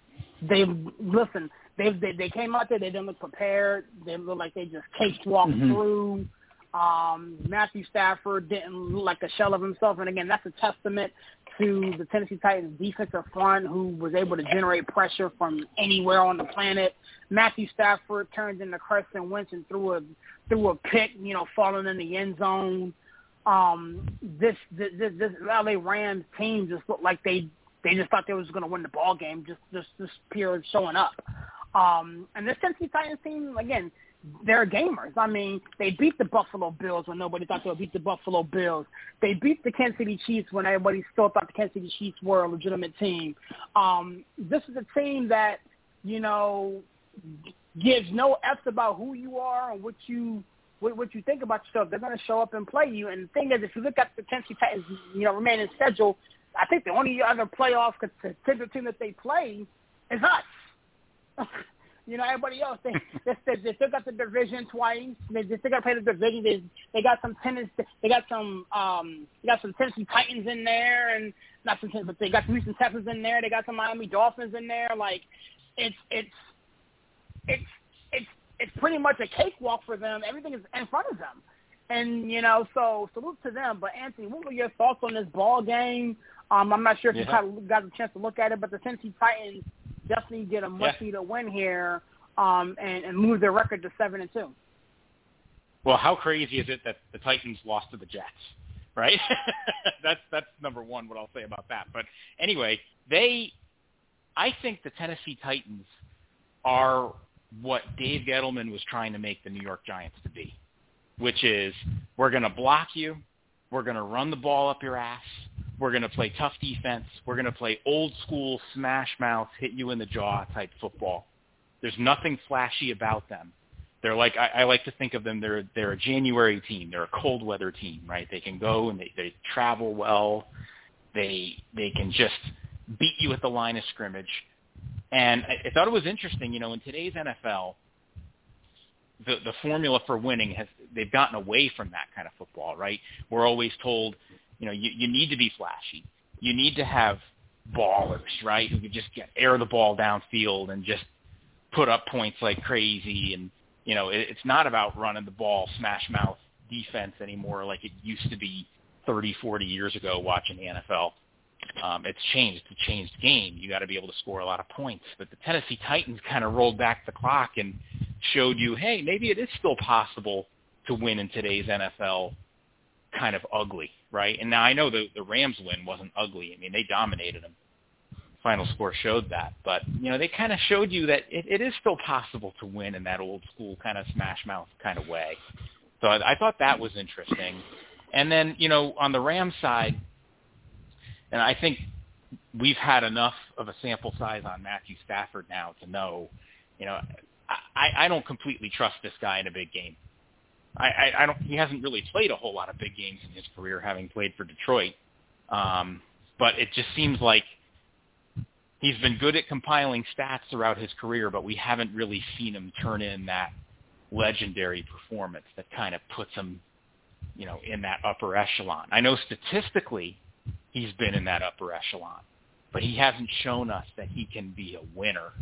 They listen. They they they came out there. They didn't look prepared. They looked like they just cakewalked Mhm. through. Um, Matthew Stafford didn't look like a shell of himself, and again, that's a testament to the Tennessee Titans defensive front who was able to generate pressure from anywhere on the planet. Matthew Stafford turned into Carson Wentz and threw a threw a pick, you know, falling in the end zone. Um, this this this, this LA Rams team just looked like they they just thought they was going to win the ball game, just just just pure showing up. Um, and this Tennessee Titans team, again, they're gamers. I mean, they beat the Buffalo Bills when nobody thought they would beat the Buffalo Bills. They beat the Kansas City Chiefs when everybody still thought the Kansas City Chiefs were a legitimate team. Um, this is a team that, you know, gives no f's about who you are and what you what, what you think about yourself. They're going to show up and play you. And the thing is, if you look at the Tennessee Titans, you know, remaining schedule, I think the only other playoff contender team that they play is us. <laughs> you know, everybody else they <laughs> they, still- they still got the division twice. They, they still got to play the division. They they got some tennis. They got some um they got some Tennessee Titans in there, and not some but they got some Houston Texans in there. They got some Miami Dolphins in there. Like it's it's it's it's pretty much a cakewalk for them. Everything is in front of them. And you know, so salute to them. But Anthony, what were your thoughts on this ball game? Um, I'm not sure if you Yeah. kind of got a chance to look at it, but the Tennessee Titans definitely get a much Yeah. needed win here um, and, and move their record to seven and two. Well, how crazy is it that the Titans lost to the Jets? Right? <laughs> that's that's number one. What I'll say about that. But anyway, they, I think the Tennessee Titans are what Dave Gettleman was trying to make the New York Giants to be, which is we're going to block you, we're going to run the ball up your ass, we're going to play tough defense, we're going to play old school smash mouth, hit you in the jaw type football. There's nothing flashy about them. They're like I, I like to think of them. They're they're a January team. They're a cold weather team, right? They can go and they they travel well. They they can just beat you at the line of scrimmage. And I, I thought it was interesting, you know, in today's NFL, the the formula for winning has they've gotten away from that kind of football, right? We're always told, you know, you, you need to be flashy. You need to have ballers, right? Who can just get air the ball downfield and just put up points like crazy and you know, it, it's not about running the ball smash mouth defense anymore like it used to be 30, 40 years ago watching the NFL. Um, it's changed. It's a changed game. You got to be able to score a lot of points. But the Tennessee Titans kind of rolled back the clock and showed you, hey, maybe it is still possible to win in today's NFL kind of ugly, right? And now I know the the Rams win wasn't ugly. I mean, they dominated them. Final score showed that, but you know they kind of showed you that it, it is still possible to win in that old school kind of smash mouth kind of way. So I, I thought that was interesting. And then you know on the Rams side, and I think we've had enough of a sample size on Matthew Stafford now to know, you know, I, I don't completely trust this guy in a big game. I, I, I don't. He hasn't really played a whole lot of big games in his career, having played for Detroit. Um, but it just seems like he's been good at compiling stats throughout his career, but we haven't really seen him turn in that legendary performance that kind of puts him, you know, in that upper echelon. I know statistically he's been in that upper echelon, but he hasn't shown us that he can be a winner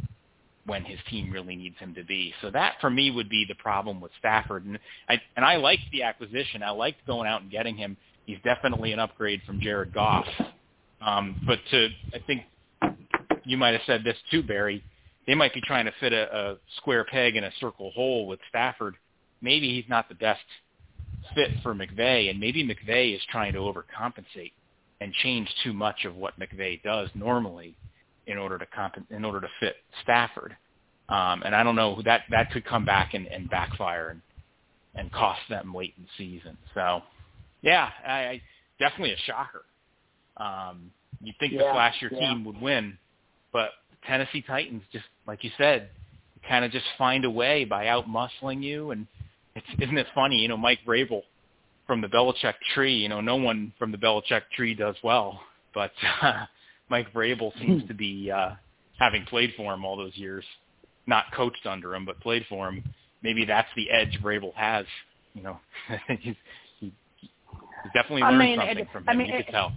when his team really needs him to be. So that for me would be the problem with Stafford. And I and I liked the acquisition. I liked going out and getting him. He's definitely an upgrade from Jared Goff. Um, but to I think you might have said this too, Barry. They might be trying to fit a, a square peg in a circle hole with Stafford. Maybe he's not the best fit for McVay, and maybe McVay is trying to overcompensate and change too much of what McVay does normally in order to comp- in order to fit Stafford. Um, and I don't know that that could come back and, and backfire and and cost them late in the season. So, yeah, I, I definitely a shocker. Um, you think Yeah, the last year yeah. team would win, but Tennessee Titans just like you said, kind of just find a way by out muscling you. And it's isn't it funny? You know, Mike Vrabel from the Belichick tree. You know, no one from the Belichick tree does well, but uh, <laughs> Mike Vrabel seems to be uh, having played for him all those years, not coached under him, but played for him. Maybe that's the edge Vrabel has. You know, <laughs> he's, he, he's definitely I learned mean, something it- from him. I mean, you it- could tell.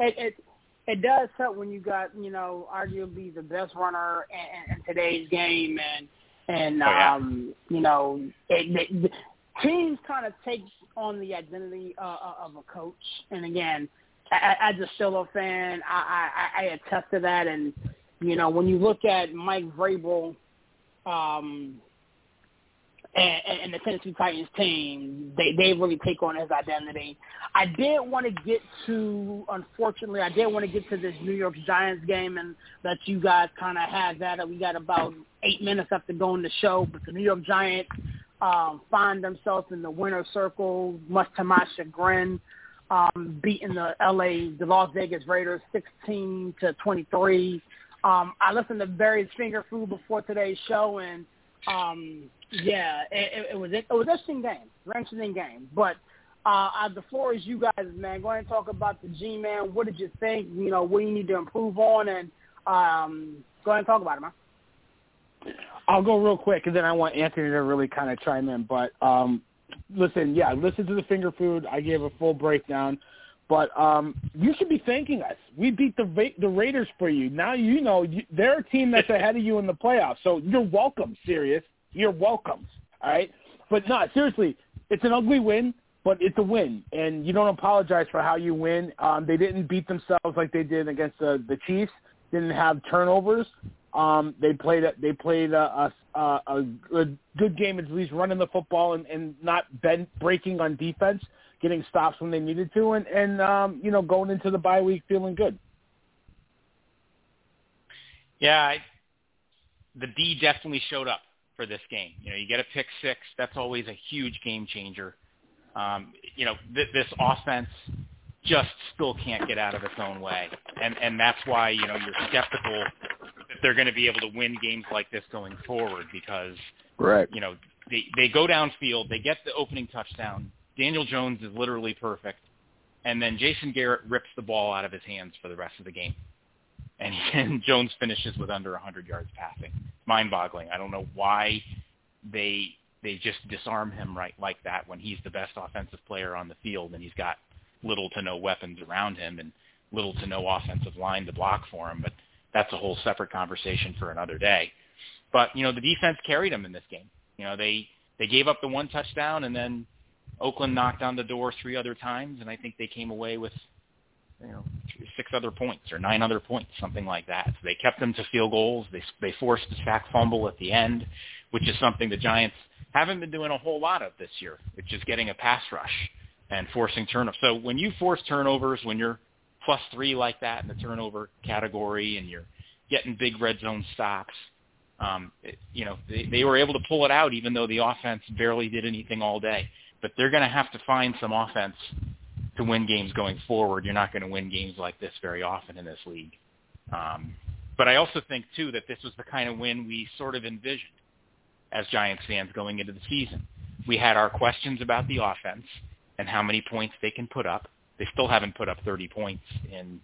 it it it does help when you got you know arguably the best runner in, in today's game and and Oh, yeah. um you know it, it, teams kind of take on the identity uh, uh, of a coach and again as a Steelers fan I, I I attest to that and you know when you look at Mike Vrabel um and, and the Tennessee Titans team, they they really take on his identity. I did want to get to, unfortunately, I did want to get to this New York Giants game and let you guys kind of have that. We got about eight minutes left to the show, but the New York Giants um, find themselves in the winner's circle, much to my chagrin, um, beating the LA, the Las Vegas Raiders, sixteen to twenty-three. Um, I listened to Barry's Finger Food before today's show, and um, yeah, it, it, was it was interesting game, interesting game. But uh, uh, the floor is you guys, man. Go ahead and talk about the G man. What did you think? You know, what do you need to improve on, and um, go ahead and talk about it, man. I'll go real quick, and then I want Anthony to really kind of chime in. But um, listen, yeah, listen to the finger food. I gave a full breakdown, but um, you should be thanking us. We beat the the Raiders for you. Now you know you, they're a team that's <laughs> ahead of you in the playoffs. So you're welcome, serious. You're welcome. All right, but no, seriously, it's an ugly win. But it's a win, and you don't apologize for how you win. Um, they didn't beat themselves like they did against the, the Chiefs. Didn't have turnovers. Um, they played a, they played a, a, a, a good game, at least running the football and, and not bend, breaking on defense, getting stops when they needed to, and, and um, you know going into the bye week feeling good. Yeah, I, the D definitely showed up for this game. You know, you get a pick six. That's always a huge game changer. Um, you know, th- this offense just still can't get out of its own way, and and that's why you know you're skeptical that they're going to be able to win games like this going forward because Right. you know they they go downfield, they get the opening touchdown. Daniel Jones is literally perfect, and then Jason Garrett rips the ball out of his hands for the rest of the game, and, <laughs> and Jones finishes with under 100 yards passing. It's Mind-boggling. I don't know why they they just disarm him right like that when he's the best offensive player on the field and he's got little to no weapons around him and little to no offensive line to block for him. But that's a whole separate conversation for another day. But you know the defense carried them in this game. You know they they gave up the one touchdown and then Oakland knocked on the door three other times and I think they came away with you know six other points or nine other points, something like that. So they kept them to field goals. They they forced a sack fumble at the end, which is something the Giants haven't been doing a whole lot of this year, which is getting a pass rush and forcing turnovers. So when you force turnovers, when you're plus three like that in the turnover category, and you're getting big red zone stops, um, it, you know they, they were able to pull it out, even though the offense barely did anything all day. But they're going to have to find some offense to win games going forward. You're not going to win games like this very often in this league. Um, but I also think too that this was the kind of win we sort of envisioned as Giants fans going into the season. We had our questions about the offense and how many points they can put up. They still haven't put up 30 points in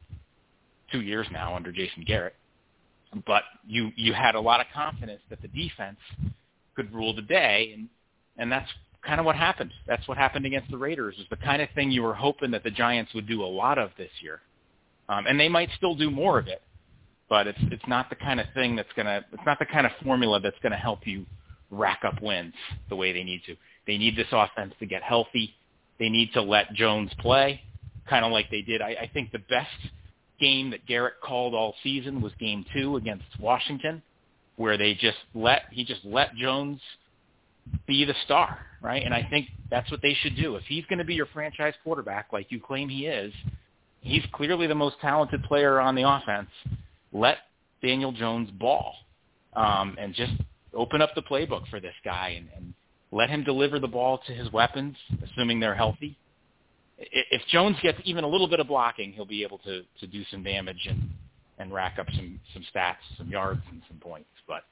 two years now under Jason Garrett. but you you had a lot of confidence that the defense could rule the day, and and that's kind of what happened. That's what happened against the Raiders. Is the kind of thing you were hoping that the Giants would do a lot of this year, um, and they might still do more of it. But it's it's not the kind of thing that's gonna it's not the kind of formula that's gonna help you rack up wins the way they need to. They need this offense to get healthy. They need to let Jones play, kind of like they did. I, I think the best game that Garrett called all season was Game Two against Washington, where they just let he just let Jones be the star, right? And I think that's what they should do. If he's going to be your franchise quarterback, like you claim he is, he's clearly the most talented player on the offense. Let Daniel Jones ball um, and just open up the playbook for this guy and, and let him deliver the ball to his weapons, assuming they're healthy. If Jones gets even a little bit of blocking, he'll be able to, to do some damage and, and rack up some, some stats, some yards, and some points. But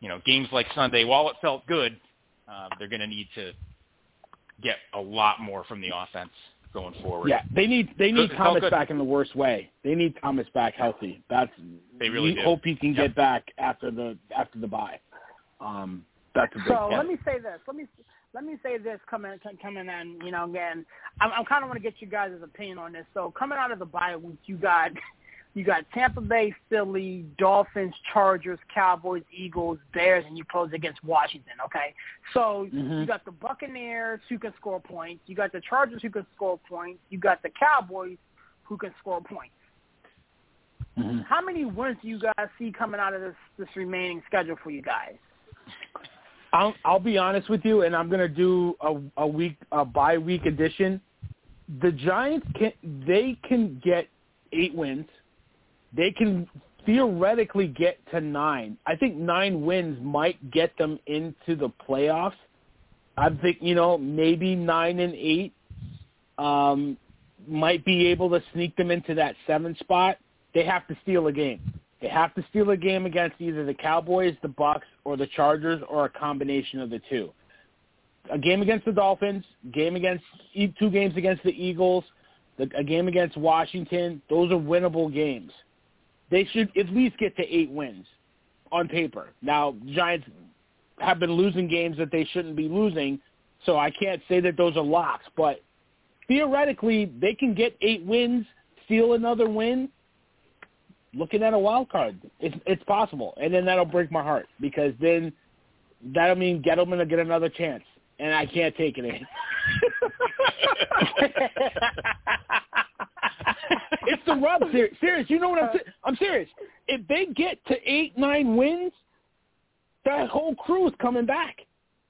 you know, games like Sunday, while it felt good, uh, they're going to need to get a lot more from the offense going forward. Yeah, they need they need good, Thomas back in the worst way. They need Thomas back healthy. That's they really we do. hope he can yep. get back after the after the bye. Um, that's a big so point. let me say this. Let me let me say this coming coming in. You know, again, I'm, I'm kind of want to get you guys' opinion on this. So coming out of the bye week, you got <laughs> you got Tampa Bay, Philly, Dolphins, Chargers, Cowboys, Eagles, Bears, and you close against Washington. Okay, so mm-hmm. you got the Buccaneers who can score points. You got the Chargers who can score points. You got the Cowboys who can score points. Mm-hmm. How many wins do you guys see coming out of this this remaining schedule for you guys? I'll, I'll be honest with you, and I'm going to do a, a week a bye week edition. The Giants can they can get eight wins. They can theoretically get to nine. I think nine wins might get them into the playoffs. I think you know maybe nine and eight um, might be able to sneak them into that seven spot. They have to steal a game. They have to steal a game against either the Cowboys, the Bucks, or the Chargers, or a combination of the two. A game against the Dolphins, game against two games against the Eagles, a game against Washington. Those are winnable games. They should at least get to eight wins on paper. Now, Giants have been losing games that they shouldn't be losing, so I can't say that those are locks. But theoretically, they can get eight wins, steal another win, looking at a wild card. It's it's possible, and then that'll break my heart because then that'll mean Gettleman will get another chance, and I can't take it in. <laughs> it's the rub. Ser- serious, you know what I'm? Se- I'm serious. If they get to eight, nine wins, that whole crew is coming back.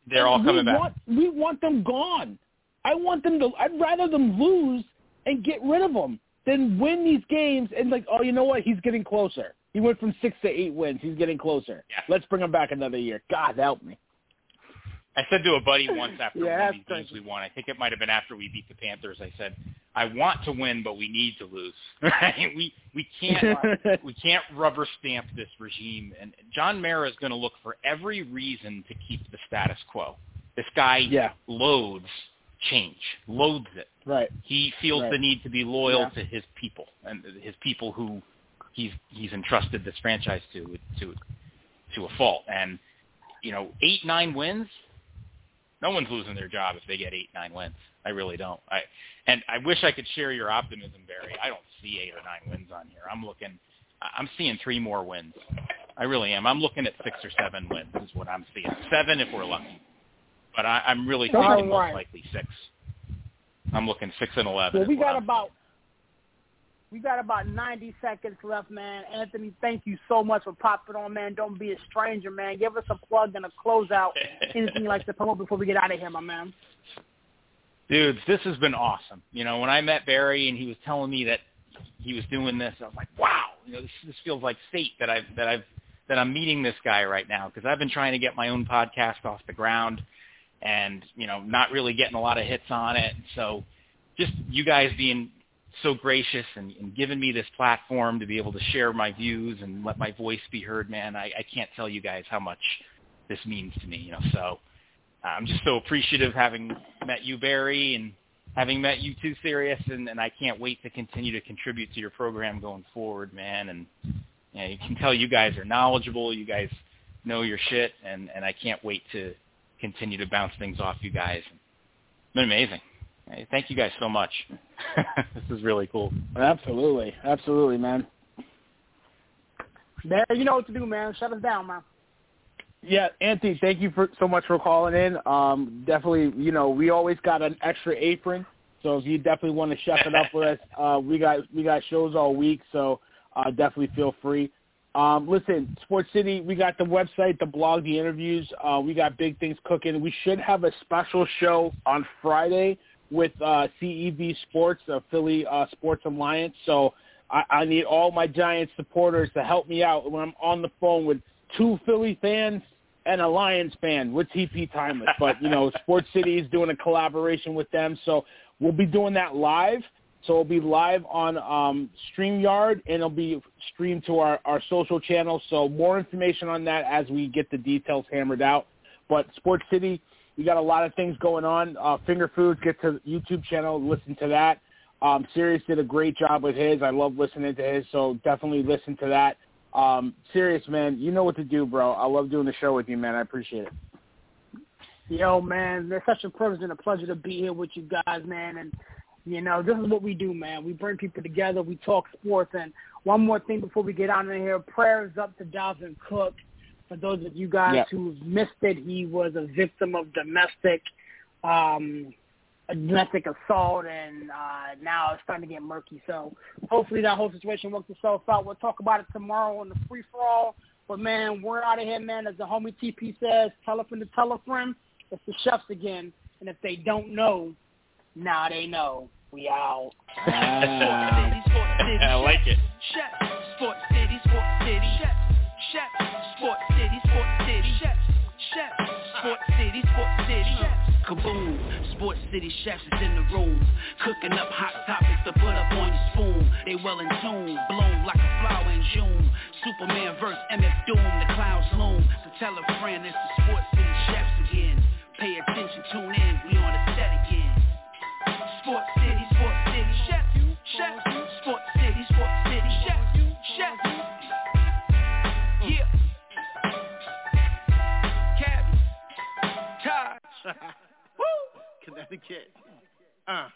They're all coming back. Want, we want them gone. I want them to. I'd rather them lose and get rid of them then win these games and like, oh, you know what? He's getting closer. He went from six to eight wins. He's getting closer. Yeah. Let's bring him back another year. God help me. I said to a buddy once after <laughs> yeah, one of these games we won, I think it might have been after we beat the Panthers. I said, "I want to win, but we need to lose. <laughs> we we can't <laughs> we can't rubber stamp this regime." And John Mara is going to look for every reason to keep the status quo. This guy yeah. loads change, loathes it. Right. He feels right. the need to be loyal yeah. to his people and his people who he's he's entrusted this franchise to to to a fault. And you know, eight nine wins, no one's losing their job if they get eight nine wins. I really don't. I and I wish I could share your optimism, Barry. I don't see eight or nine wins on here. I'm looking. I'm seeing three more wins. I really am. I'm looking at six or seven wins is what I'm seeing. Seven if we're lucky but I, I'm really thinking right. most likely six. I'm looking six and eleven. Well, we got I'm about we got about 90 seconds left, man. Anthony, thank you so much for popping on, man. Don't be a stranger, man. Give us a plug and a closeout. <laughs> Anything you like to promote before we get out of here, my man. Dudes, this has been awesome. You know, when I met Barry and he was telling me that he was doing this, I was like, wow. You know, this this feels like fate that I've that I've that I'm meeting this guy right now because I've been trying to get my own podcast off the ground and you know not really getting a lot of hits on it. So just you guys being so gracious and, and giving me this platform to be able to share my views and let my voice be heard, man. I, I can't tell you guys how much this means to me. You know, so uh, I'm just so appreciative having met you, Barry, and having met you too, Serious, and, and I can't wait to continue to contribute to your program going forward, man. And you, know, you can tell you guys are knowledgeable. You guys know your shit, and and I can't wait to continue to bounce things off you guys. It's been amazing. Hey, thank you guys so much. <laughs> this is really cool. Absolutely, absolutely, man. There, you know what to do, man. Shut us down, man. Yeah, Anthony, thank you for so much for calling in. Um, definitely, you know, we always got an extra apron, so if you definitely want to chef it up with us, <laughs> uh, we got we got shows all week, so uh, definitely feel free. Um, listen, Sports City, we got the website, the blog, the interviews. Uh, we got big things cooking. We should have a special show on Friday with uh, CEV Sports, uh, Philly uh, Sports Alliance. So I, I need all my Giants supporters to help me out when I'm on the phone with two Philly fans and a Lions fan with TP Timeless. But, you know, <laughs> Sports City is doing a collaboration with them. So we'll be doing that live. So it'll be live on um, StreamYard, and it'll be streamed to our, our social channels. So more information on that as we get the details hammered out. But Sports City, we got a lot of things going on. Uh, Finger Foods, get to YouTube channel, listen to that. Um, Serious did a great job with his. I love listening to his, so definitely listen to that. Um, Serious, man, you know what to do, bro. I love doing the show with you, man. I appreciate it. Yo, man, it's such a privilege and a pleasure to be here with you guys, man. And you know, this is what we do, man. We bring people together. We talk sports. And one more thing before we get out of here, prayers up to Dalvin Cook. For those of you guys yep. who missed it, he was a victim of domestic um, domestic assault, and uh, now it's starting to get murky. So hopefully that whole situation works itself out. We'll talk about it tomorrow on the free for all. But man, we're out of here, man. As the homie TP says, tell a friend to tell a friend. It's the chefs again, and if they don't know, now they know. We out. Ah. <laughs> I like it. Sports City, Sports City, Chef, Chef, Sports City, Sports City, Chef, Chef, Sports City, Sports City, Kaboom, Sports City chefs is in the room. Cooking up hot topics to put up on your spoon. They well in tune, bloom like a flower in June. Superman verse MF Doom, the clouds loom. So tell a friend it's the Sports City chefs again. Pay attention, tune in, we on the set again. Sports City, Sports City, chef, chef Sports City, Sports City, chef, chef Yeah <laughs> Connecticut. Uh.